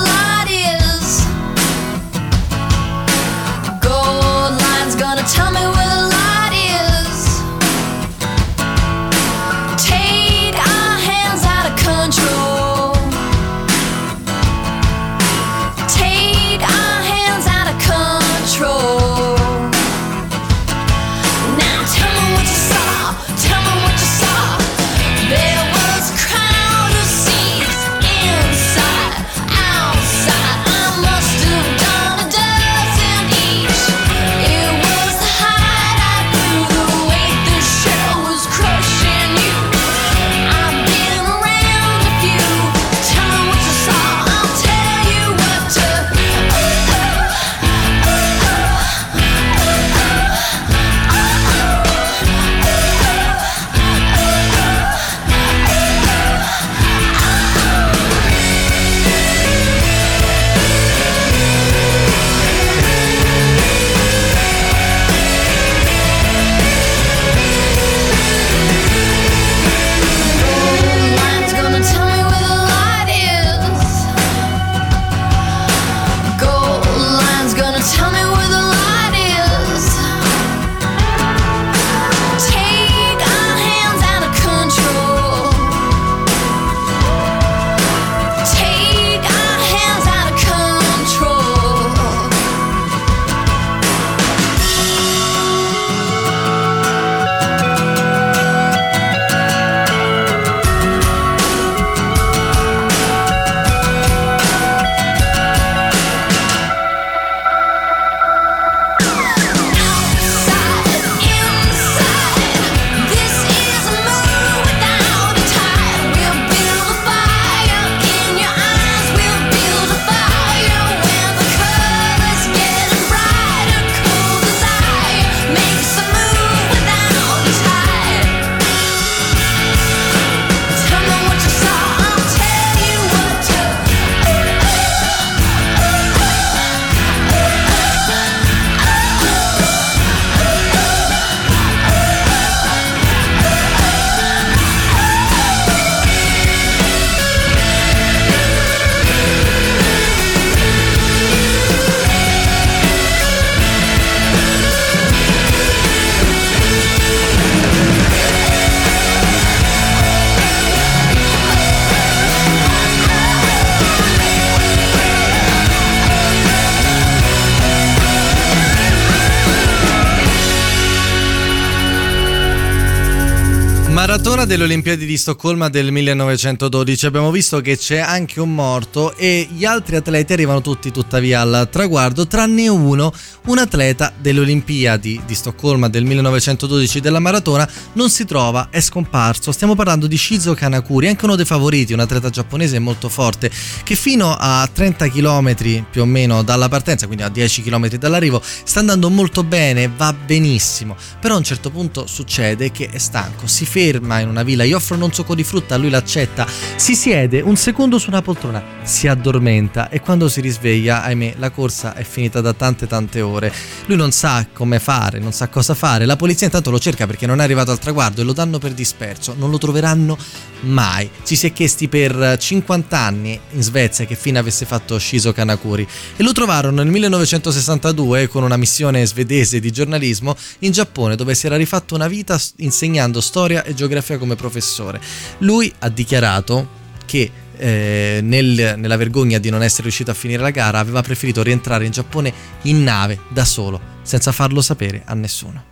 delle Olimpiadi di Stoccolma del 1912 abbiamo visto che c'è anche un morto e gli altri atleti arrivano tutti tuttavia al traguardo, tranne uno, un atleta delle Olimpiadi di Stoccolma del 1912 della maratona, non si trova, è scomparso. Stiamo parlando di Shizu Kanakuri, anche uno dei favoriti, un atleta giapponese molto forte, che fino a 30 km più o meno dalla partenza, quindi a 10 km dall'arrivo, sta andando molto bene, va benissimo. Però a un certo punto succede che è stanco, si ferma in una villa, gli offrono un succo di frutta, lui l'accetta, si siede un secondo su una poltrona, si addormenta e quando si risveglia, ahimè, la corsa è finita da tante tante ore. Lui non sa come fare, non sa cosa fare, la polizia intanto lo cerca perché non è arrivato al traguardo e lo danno per disperso, non lo troveranno mai. Ci si è chiesti per 50 anni in Svezia che fine avesse fatto Shizo Kanakuri. E lo trovarono nel 1962 con una missione svedese di giornalismo in Giappone dove si era rifatto una vita insegnando storia e geografia come professore. Lui ha dichiarato che eh, nel- nella vergogna di non essere riuscito a finire la gara aveva preferito rientrare in Giappone in nave da solo, senza farlo sapere a nessuno.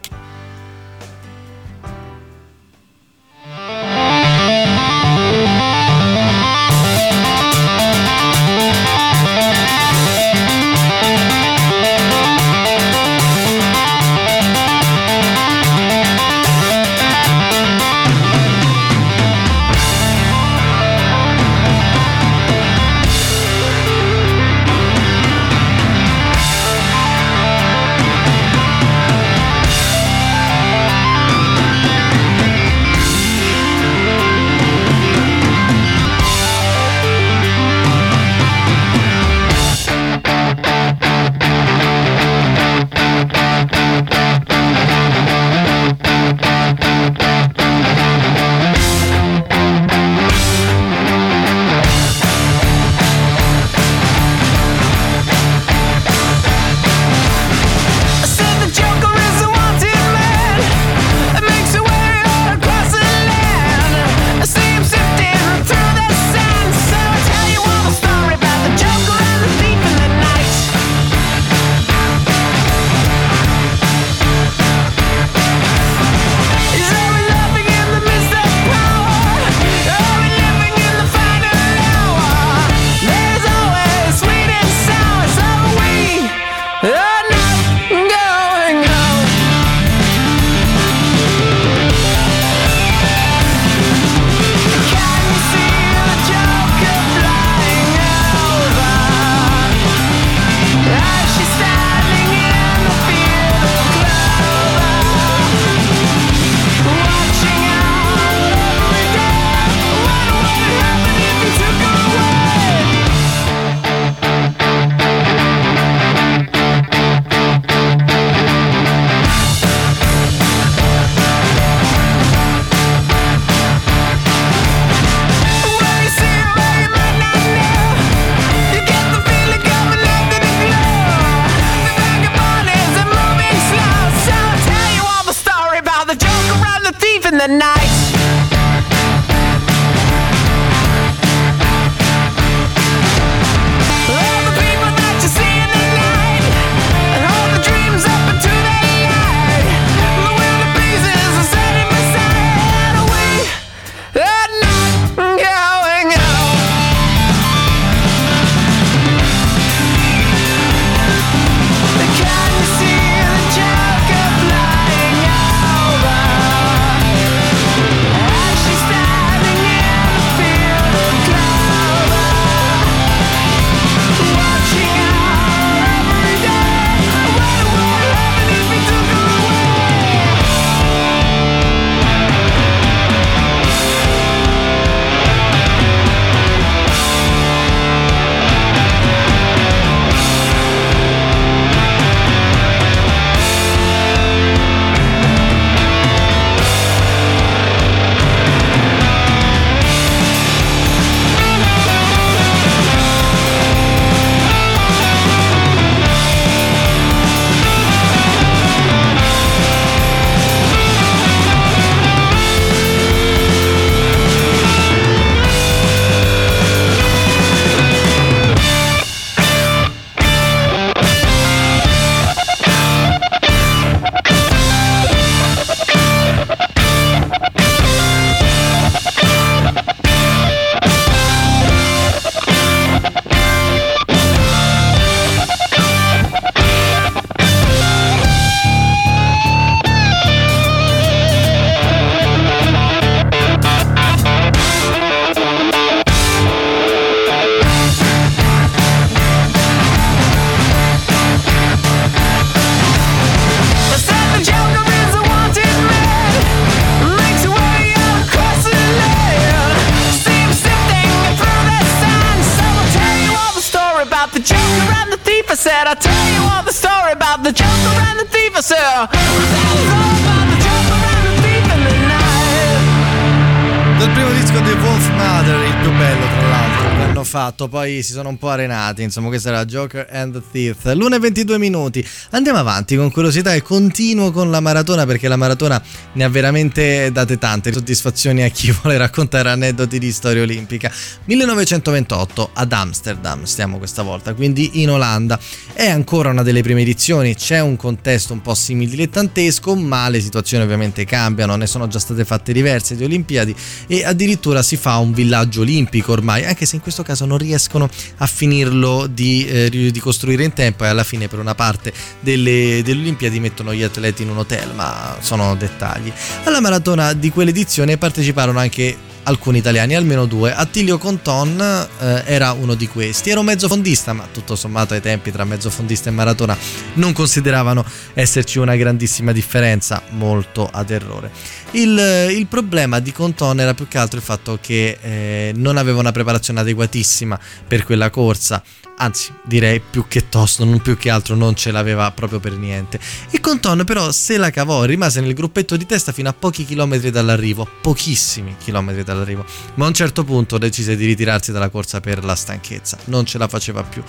Fatto, poi si sono un po' arenati, insomma questa era Joker and the Thief. L'1 e 22 minuti, andiamo avanti con curiosità e continuo con la maratona perché la maratona ne ha veramente date tante soddisfazioni a chi vuole raccontare aneddoti di storia olimpica. 1928 ad Amsterdam stiamo questa volta, quindi in Olanda. È ancora una delle prime edizioni, c'è un contesto un po' simil-dilettantesco, ma le situazioni ovviamente cambiano, ne sono già state fatte diverse di Olimpiadi e addirittura si fa un villaggio olimpico ormai, anche se in questo caso non riescono a finirlo di, eh, di costruire in tempo e alla fine per una parte delle, delle Olimpiadi mettono gli atleti in un hotel, ma sono dettagli. Alla maratona di quell'edizione parteciparono anche alcuni italiani, almeno due. Attilio Conton eh, era uno di questi. Era un mezzofondista, ma tutto sommato ai tempi tra mezzofondista e maratona non consideravano esserci una grandissima differenza, molto ad errore. Il, il problema di Conton era più che altro il fatto che eh, non aveva una preparazione adeguatissima per quella corsa. Anzi, direi più che tosto, non più che altro, non ce l'aveva proprio per niente. E Conton però se la cavò, rimase nel gruppetto di testa fino a pochi chilometri dall'arrivo, pochissimi chilometri dall'arrivo, ma a un certo punto decise di ritirarsi dalla corsa per la stanchezza, non ce la faceva più.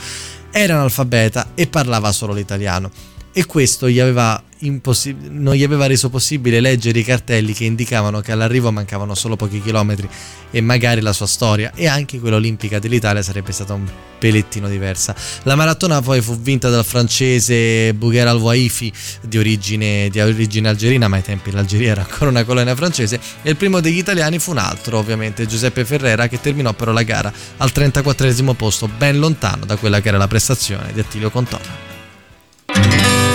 Era analfabeta e parlava solo l'italiano e questo gli aveva impossi- non gli aveva reso possibile leggere i cartelli che indicavano che all'arrivo mancavano solo pochi chilometri e magari la sua storia e anche quella olimpica dell'Italia sarebbe stata un pelettino diversa. La maratona poi fu vinta dal francese Bouguer Al-Waifi di origine, di origine algerina, ma ai tempi l'Algeria era ancora una colonia francese e il primo degli italiani fu un altro, ovviamente Giuseppe Ferrera che terminò però la gara al 34 posto, ben lontano da quella che era la prestazione di Attilio Contona.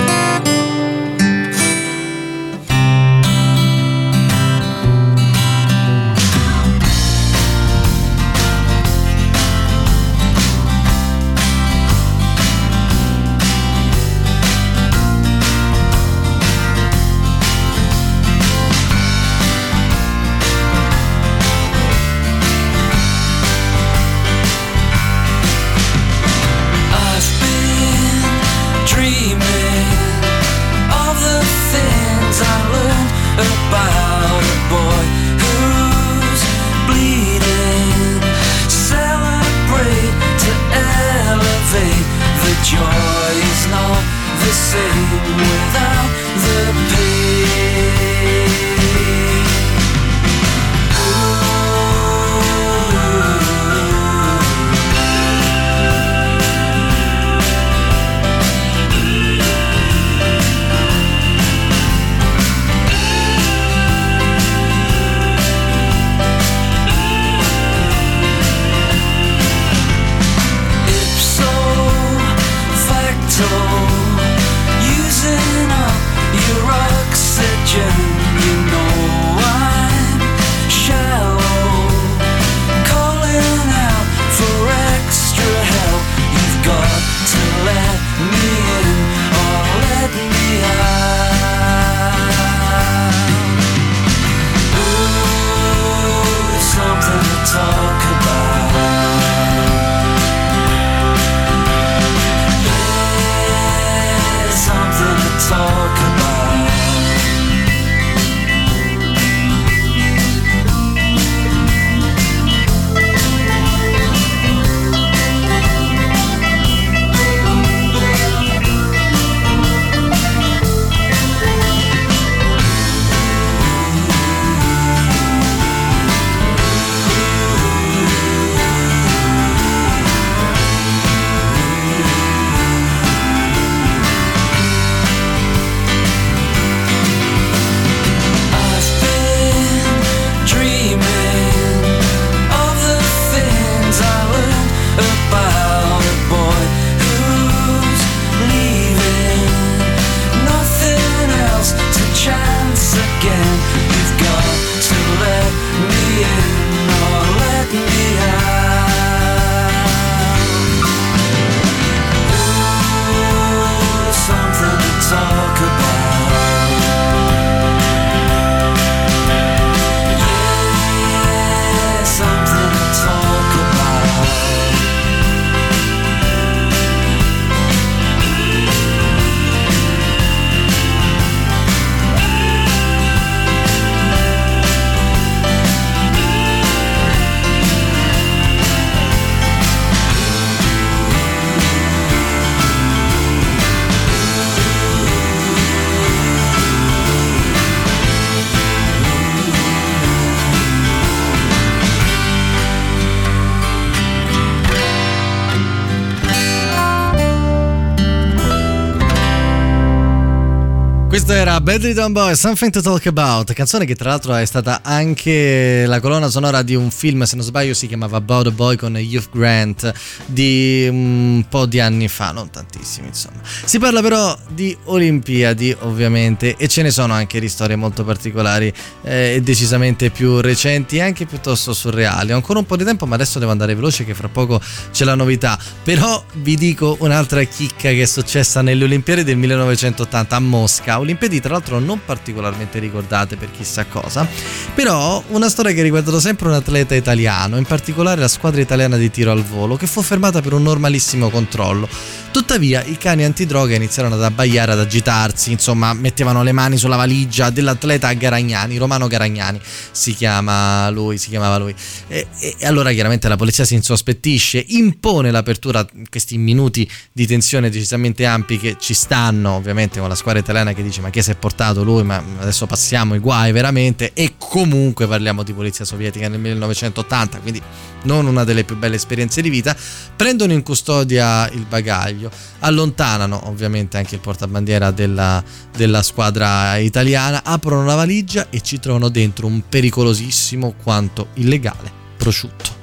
Era Bedridden Boy, Something to Talk About, canzone che tra l'altro è stata anche la colonna sonora di un film, se non sbaglio si chiamava About a Boy con Hugh Grant di un po' di anni fa, non tantissimi insomma. Si parla però di Olimpiadi ovviamente e ce ne sono anche di storie molto particolari eh, decisamente più recenti e anche piuttosto surreali. Ho ancora un po' di tempo ma adesso devo andare veloce che fra poco c'è la novità, però vi dico un'altra chicca che è successa nelle Olimpiadi del 1980 a Mosca. Olimpiadi tra l'altro non particolarmente ricordate per chissà cosa, però una storia che ha riguardato sempre un atleta italiano, in particolare la squadra italiana di tiro al volo, che fu fermata per un normalissimo controllo. Tuttavia i cani antidroga iniziarono ad abbaiare, ad agitarsi, insomma mettevano le mani sulla valigia dell'atleta Garagnani, Romano Garagnani si chiama lui, si chiamava lui. E, e- allora chiaramente la polizia si insospettisce, impone l'apertura, questi minuti di tensione decisamente ampi che ci stanno ovviamente con la squadra italiana che dice ma che è portato lui, ma adesso passiamo i guai veramente e comunque parliamo di polizia sovietica nel 1980, quindi non una delle più belle esperienze di vita, prendono in custodia il bagaglio, allontanano ovviamente anche il portabandiera della, della squadra italiana, aprono la valigia e ci trovano dentro un pericolosissimo quanto illegale prosciutto.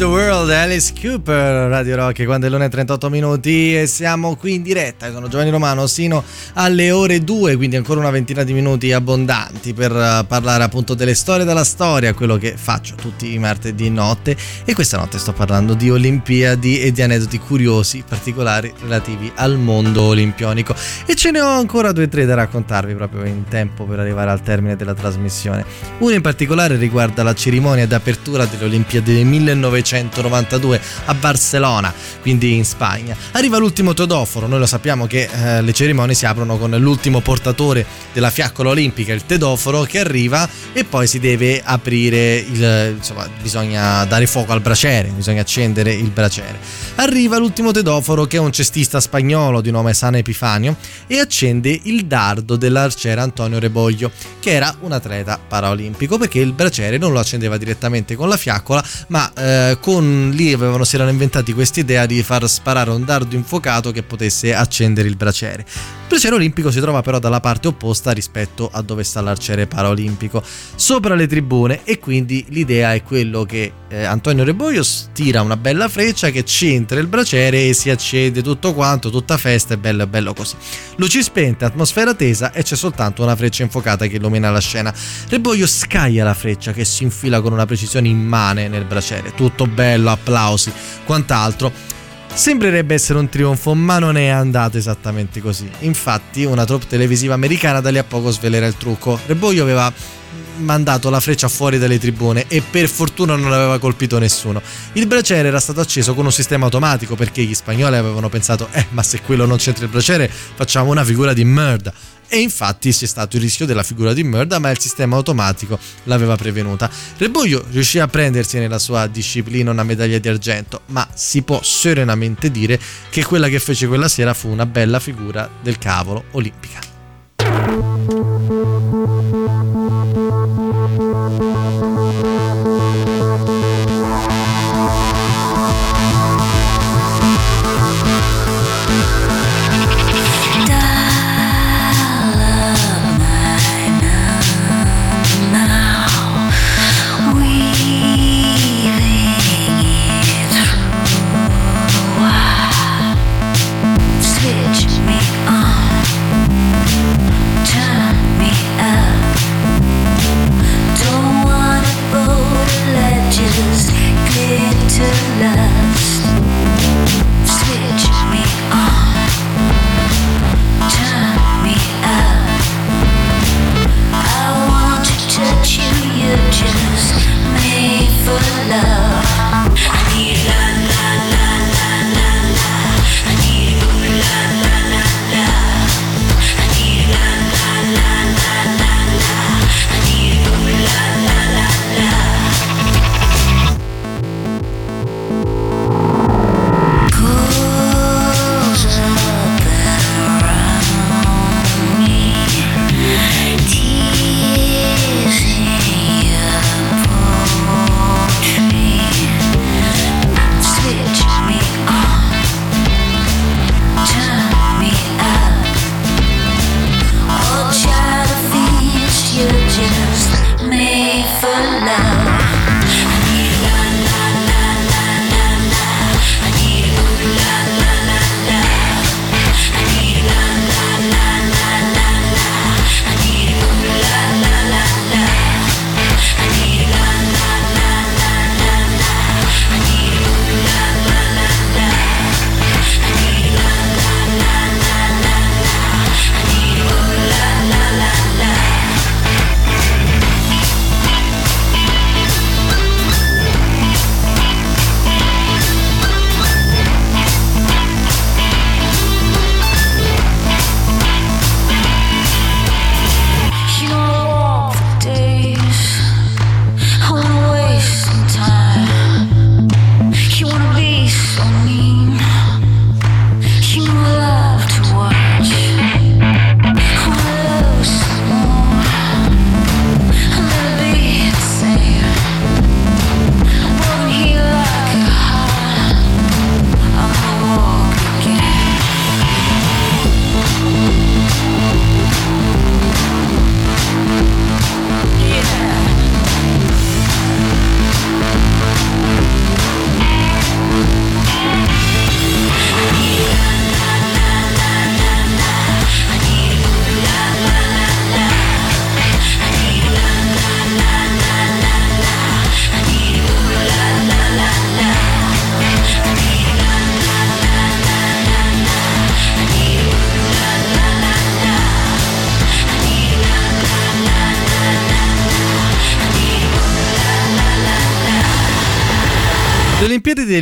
The World, Alice Cooper, Radio Rock, quando è l'1.38 minuti e siamo qui in diretta con Giovanni Romano sino alle ore 2, quindi ancora una ventina di minuti abbondanti per eh, parlare appunto delle storie della storia, quello che faccio tutti i martedì notte e questa notte sto parlando di Olimpiadi e di aneddoti curiosi, particolari relativi al mondo olimpionico e ce ne ho ancora due o tre da raccontarvi proprio in tempo per arrivare al termine della trasmissione. Uno in particolare riguarda la cerimonia d'apertura delle Olimpiadi del 1992 a Barcellona, quindi in Spagna. Arriva l'ultimo tedoforo, noi lo sappiamo che eh, le cerimonie si aprono con l'ultimo portatore della fiaccola olimpica, il tedoforo che arriva e poi si deve aprire il insomma, bisogna dare fuoco al braciere, bisogna accendere il braciere. Arriva l'ultimo tedoforo che è un cestista spagnolo di nome San Epifanio e accende il dardo dell'arciere Antonio Reboglio, che era un atleta paraolimpico perché il braciere non lo accendeva direttamente con la fiaccola, ma eh, con lì avevano, si erano inventati questa idea di far sparare un dardo infuocato che potesse accendere il braciere. Bracciere olimpico si trova però dalla parte opposta rispetto a dove sta l'arciere paraolimpico, sopra le tribune e quindi l'idea è quello che eh, Antonio Reboglio tira una bella freccia che centra il braciere e si accende tutto quanto, tutta festa, è bello, bello così. Luci spente, atmosfera tesa e c'è soltanto una freccia infuocata che illumina la scena. Reboglio scaglia la freccia che si infila con una precisione immane nel braciere, tutto bello, applausi, quant'altro. Sembrerebbe essere un trionfo, ma non è andato esattamente così. Infatti, una troupe televisiva americana da lì a poco svelerà il trucco. Reboglio aveva mandato la freccia fuori dalle tribune e per fortuna non aveva colpito nessuno. Il braciere era stato acceso con un sistema automatico perché gli spagnoli avevano pensato eh ma se quello non c'entra il braciere facciamo una figura di merda. E infatti c'è stato il rischio della figura di merda, ma il sistema automatico l'aveva prevenuta. Reboglio riuscì a prendersi nella sua disciplina una medaglia di argento, ma si può serenamente dire che quella che fece quella sera fu una bella figura del cavolo olimpica. Switch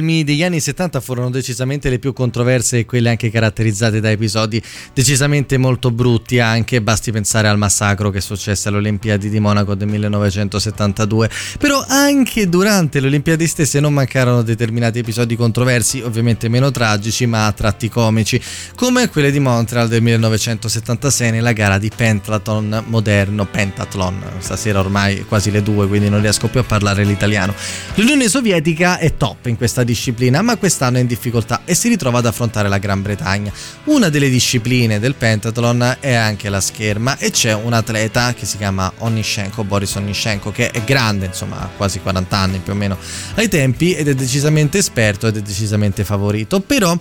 Mi degli anni 70 furono decisamente le più controverse e quelle anche caratterizzate da episodi decisamente molto brutti anche, basti pensare al massacro che successe alle Olimpiadi di Monaco del 1972. Però anche durante le Olimpiadi stesse non mancarono determinati episodi controversi, ovviamente meno tragici ma a tratti comici, come quelle di Montreal del 1976 nella gara di pentathlon moderno, pentathlon, stasera ormai quasi le due quindi non riesco più a parlare l'italiano. L'Unione Sovietica è top in questa disciplina, ma quest'anno è in difficoltà e si ritrova ad affrontare la Gran Bretagna. Una delle discipline del pentathlon è anche la scherma e c'è un atleta che si chiama Onishenko, Boris Onishenko, che è grande, insomma, ha quasi 40 anni più o meno ai tempi ed è decisamente esperto ed è decisamente favorito, però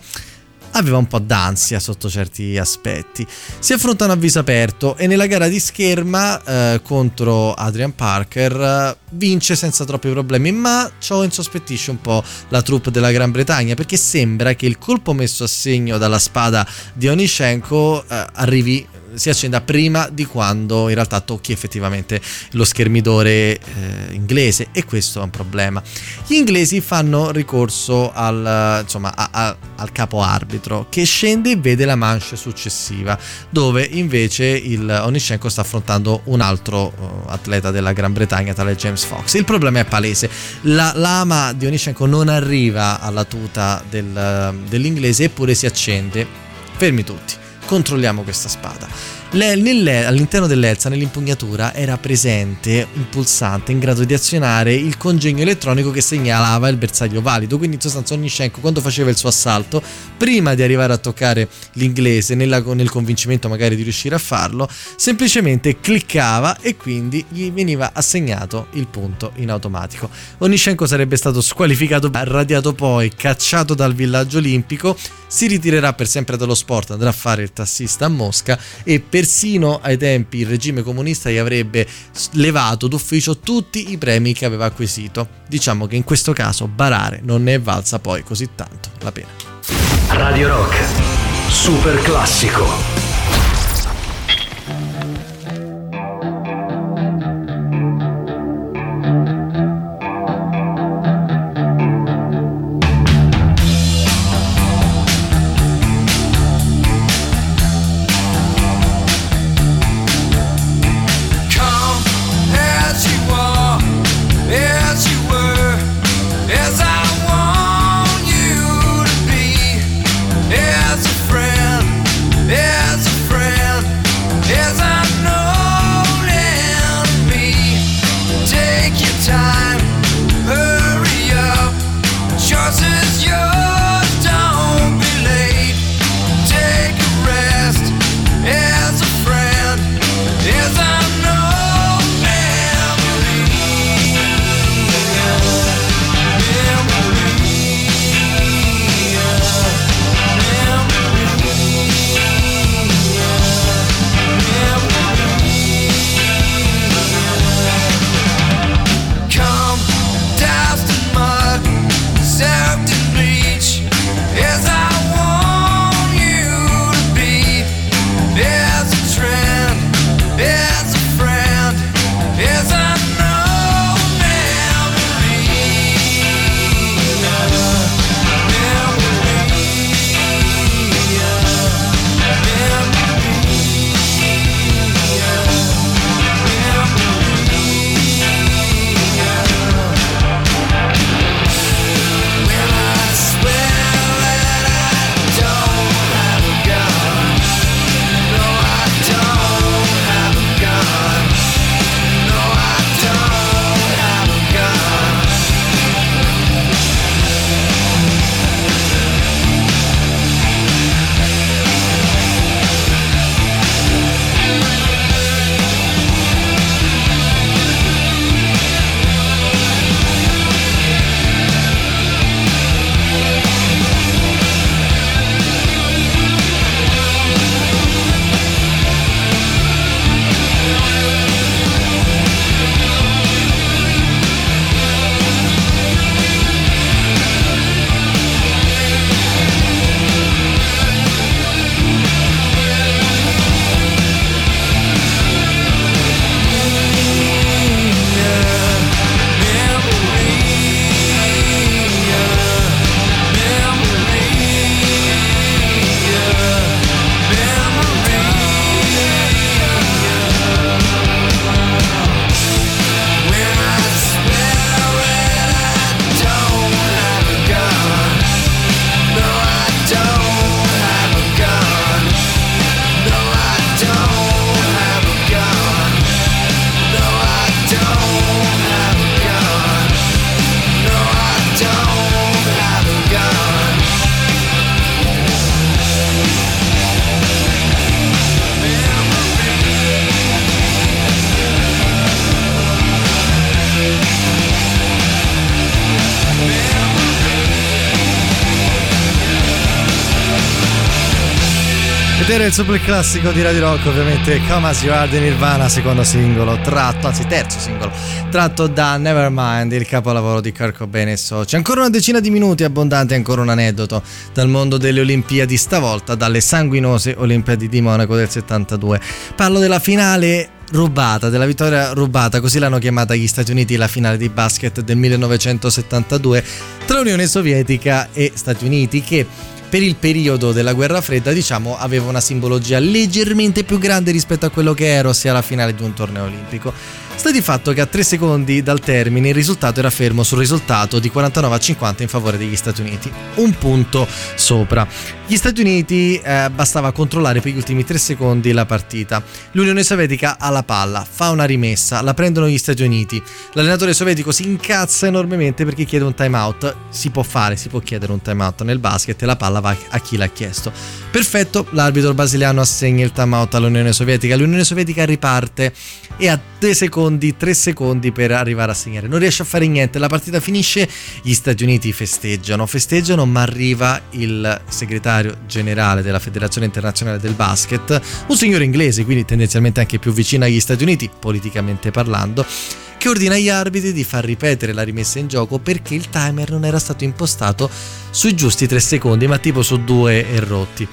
aveva un po' d'ansia sotto certi aspetti. Si affrontano a viso aperto e nella gara di scherma eh, contro Adrian Parker eh, vince senza troppi problemi, ma ciò insospettisce un po' la troupe della Gran Bretagna perché sembra che il colpo messo a segno dalla spada di Onishenko eh, arrivi si accenda prima di quando in realtà tocchi effettivamente lo schermidore eh, inglese e questo è un problema. Gli inglesi fanno ricorso al, insomma, a- a- al capo arbitro che scende e vede la manche successiva dove invece il Onishenko sta affrontando un altro eh, atleta della Gran Bretagna tale James Fox. Il problema è palese, la lama di Onishenko non arriva alla tuta del- dell'inglese eppure si accende. Fermi tutti controlliamo questa spada. All'interno dell'Elsa, nell'impugnatura, era presente un pulsante in grado di azionare il congegno elettronico che segnalava il bersaglio valido. Quindi, in sostanza, Onishenko, quando faceva il suo assalto, prima di arrivare a toccare l'inglese, nella- nel convincimento magari di riuscire a farlo, semplicemente cliccava e quindi gli veniva assegnato il punto in automatico. Onishenko sarebbe stato squalificato, radiato poi, cacciato dal villaggio olimpico, si ritirerà per sempre dallo sport, andrà a fare il tassista a Mosca e persino ai tempi il regime comunista gli avrebbe levato d'ufficio tutti i premi che aveva acquisito. Diciamo che in questo caso barare non ne è valsa poi così tanto la pena. Radio Rock, super classico. Il super classico di Radio Rock, ovviamente Come As You Are di Nirvana, secondo singolo tratto, anzi terzo singolo, tratto da Nevermind, il capolavoro di Kurt Cobain e Soci. Ancora una decina di minuti abbondanti, ancora un aneddoto dal mondo delle Olimpiadi, stavolta dalle sanguinose Olimpiadi di Monaco del 72. Parlo della finale rubata, della vittoria rubata, così l'hanno chiamata gli Stati Uniti la finale di basket del 1972 tra Unione Sovietica e Stati Uniti che per il periodo della guerra fredda diciamo aveva una simbologia leggermente più grande rispetto a quello che era ossia la finale di un torneo olimpico sta di fatto che a 3 secondi dal termine il risultato era fermo sul risultato di 49 a 50 in favore degli Stati Uniti un punto sopra. Gli Stati Uniti eh, bastava controllare per gli ultimi 3 secondi la partita. l'Unione Sovietica ha la palla fa una rimessa la prendono gli Stati Uniti. L'allenatore sovietico si incazza enormemente perché chiede un timeout si può fare si può chiedere un timeout nel basket e la palla va a chi l'ha chiesto. Perfetto l'arbitro brasiliano assegna il timeout all'Unione Sovietica. l'Unione Sovietica riparte e ha 2 secondi 3 secondi per arrivare a segnare. Non riesce a fare niente. La partita finisce gli Stati Uniti festeggiano. Festeggiano ma arriva il segretario generale della Federazione Internazionale del Basket un signore inglese quindi tendenzialmente anche più vicino agli Stati Uniti politicamente parlando che ordina agli arbitri di far ripetere la rimessa in gioco perché il timer non era stato impostato sui giusti 3 secondi, ma tipo su due errotti.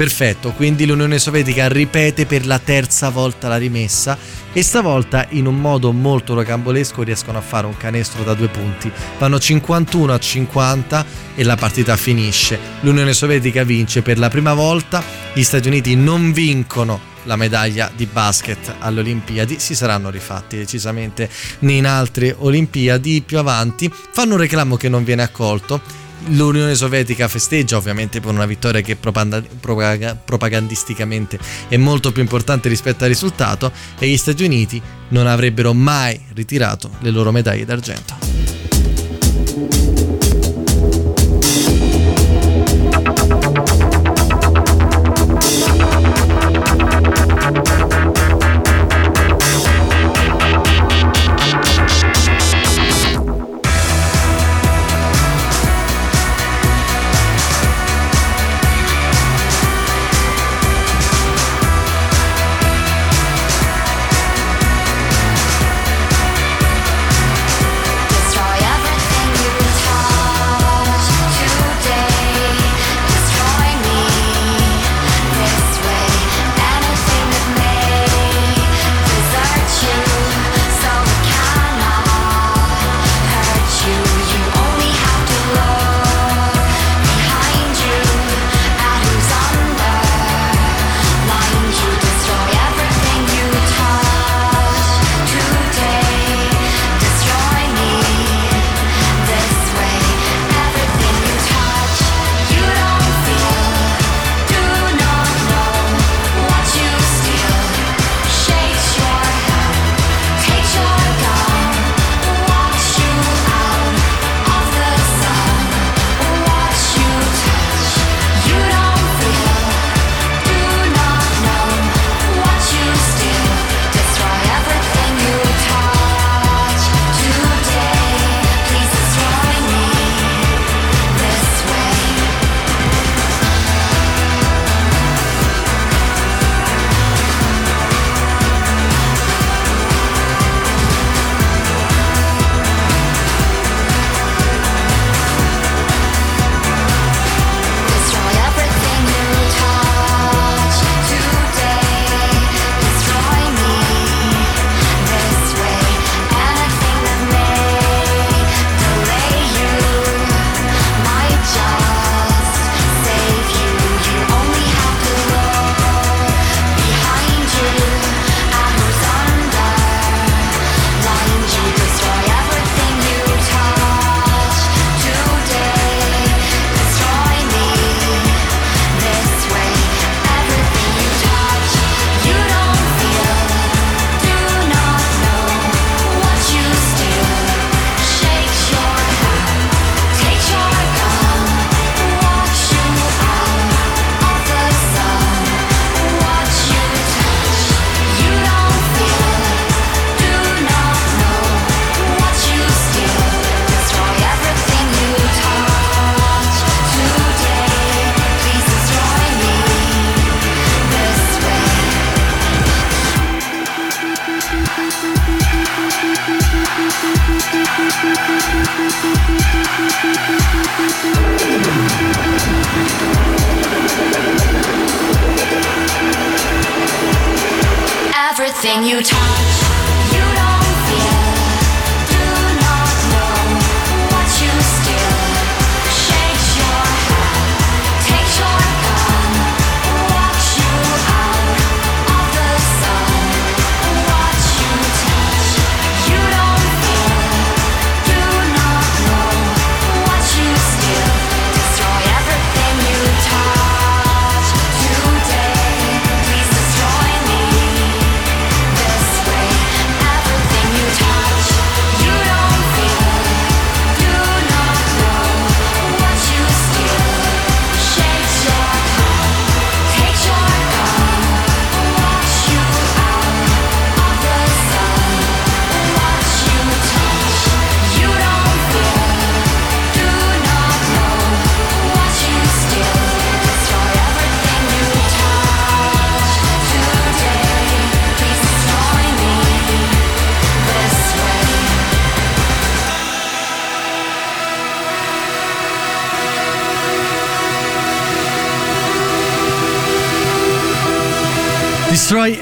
Perfetto, quindi l'Unione Sovietica ripete per la terza volta la rimessa e stavolta in un modo molto rocambolesco riescono a fare un canestro da due punti. Vanno 51 a 50 e la partita finisce. L'Unione Sovietica vince per la prima volta, gli Stati Uniti non vincono la medaglia di basket alle Olimpiadi si saranno rifatti decisamente in altre Olimpiadi più avanti fanno un reclamo che non viene accolto l'Unione Sovietica festeggia ovviamente per una vittoria che propanda- propaga- propagandisticamente è molto più importante rispetto al risultato e gli Stati Uniti non avrebbero mai ritirato le loro medaglie d'argento.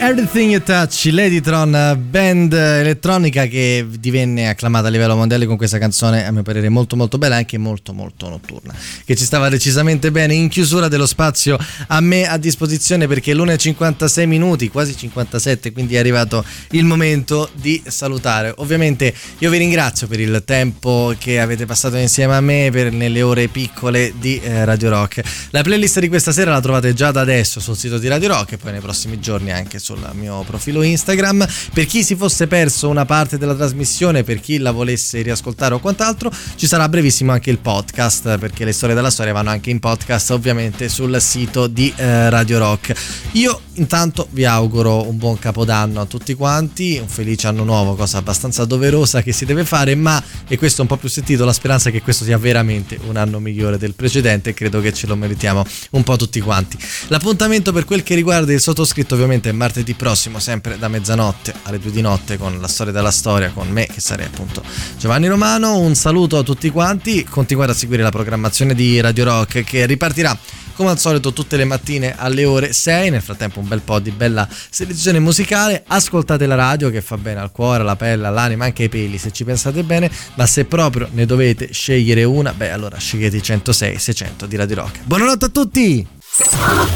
Everything You Touch, Ladytron, band elettronica che divenne acclamata a livello mondiale con questa canzone, a mio parere molto molto bella e anche molto molto notturna, che ci stava decisamente bene in chiusura dello spazio a me a disposizione perché l'1.56 minuti, quasi 57, quindi è arrivato il momento di salutare. Ovviamente io vi ringrazio per il tempo che avete passato insieme a me per, nelle ore piccole di eh, Radio Rock. La playlist di questa sera la trovate già da adesso sul sito di Radio Rock e poi nei prossimi giorni anche sul mio profilo Instagram. Per chi si fosse perso una parte della trasmissione, per chi la volesse riascoltare o quant'altro, ci sarà brevissimo anche il podcast, perché le storie della storia vanno anche in podcast, ovviamente sul sito di eh, Radio Rock. Io intanto vi auguro un buon capodanno a tutti quanti, un felice anno nuovo, cosa abbastanza doverosa che si deve fare, ma e questo è un po' più sentito, la speranza è che questo sia veramente un anno migliore del precedente e credo che ce lo meritiamo un po' tutti quanti. L'appuntamento per quel che riguarda il sottoscritto ovviamente è martedì prossimo, sempre da mezzanotte alle due di notte con la storia della storia, con me che sarei appunto Giovanni Romano. Un saluto a tutti quanti, continuate a seguire la programmazione di Radio Rock che ripartirà come al solito tutte le mattine alle ore 6. Nel frattempo un bel po' di bella selezione musicale. Ascoltate la radio che fa bene al cuore, alla pelle, all'anima, anche ai peli se ci pensate bene. Ma se proprio ne dovete scegliere una, beh allora scegliete i 106 600 di Radio Rock. Buonanotte a tutti!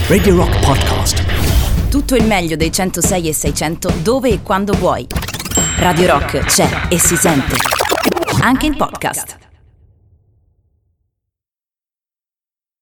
Radio Rock Podcast. Tutto il meglio dei 106 e 600 dove e quando vuoi. Radio Rock c'è e si sente. Anche in podcast.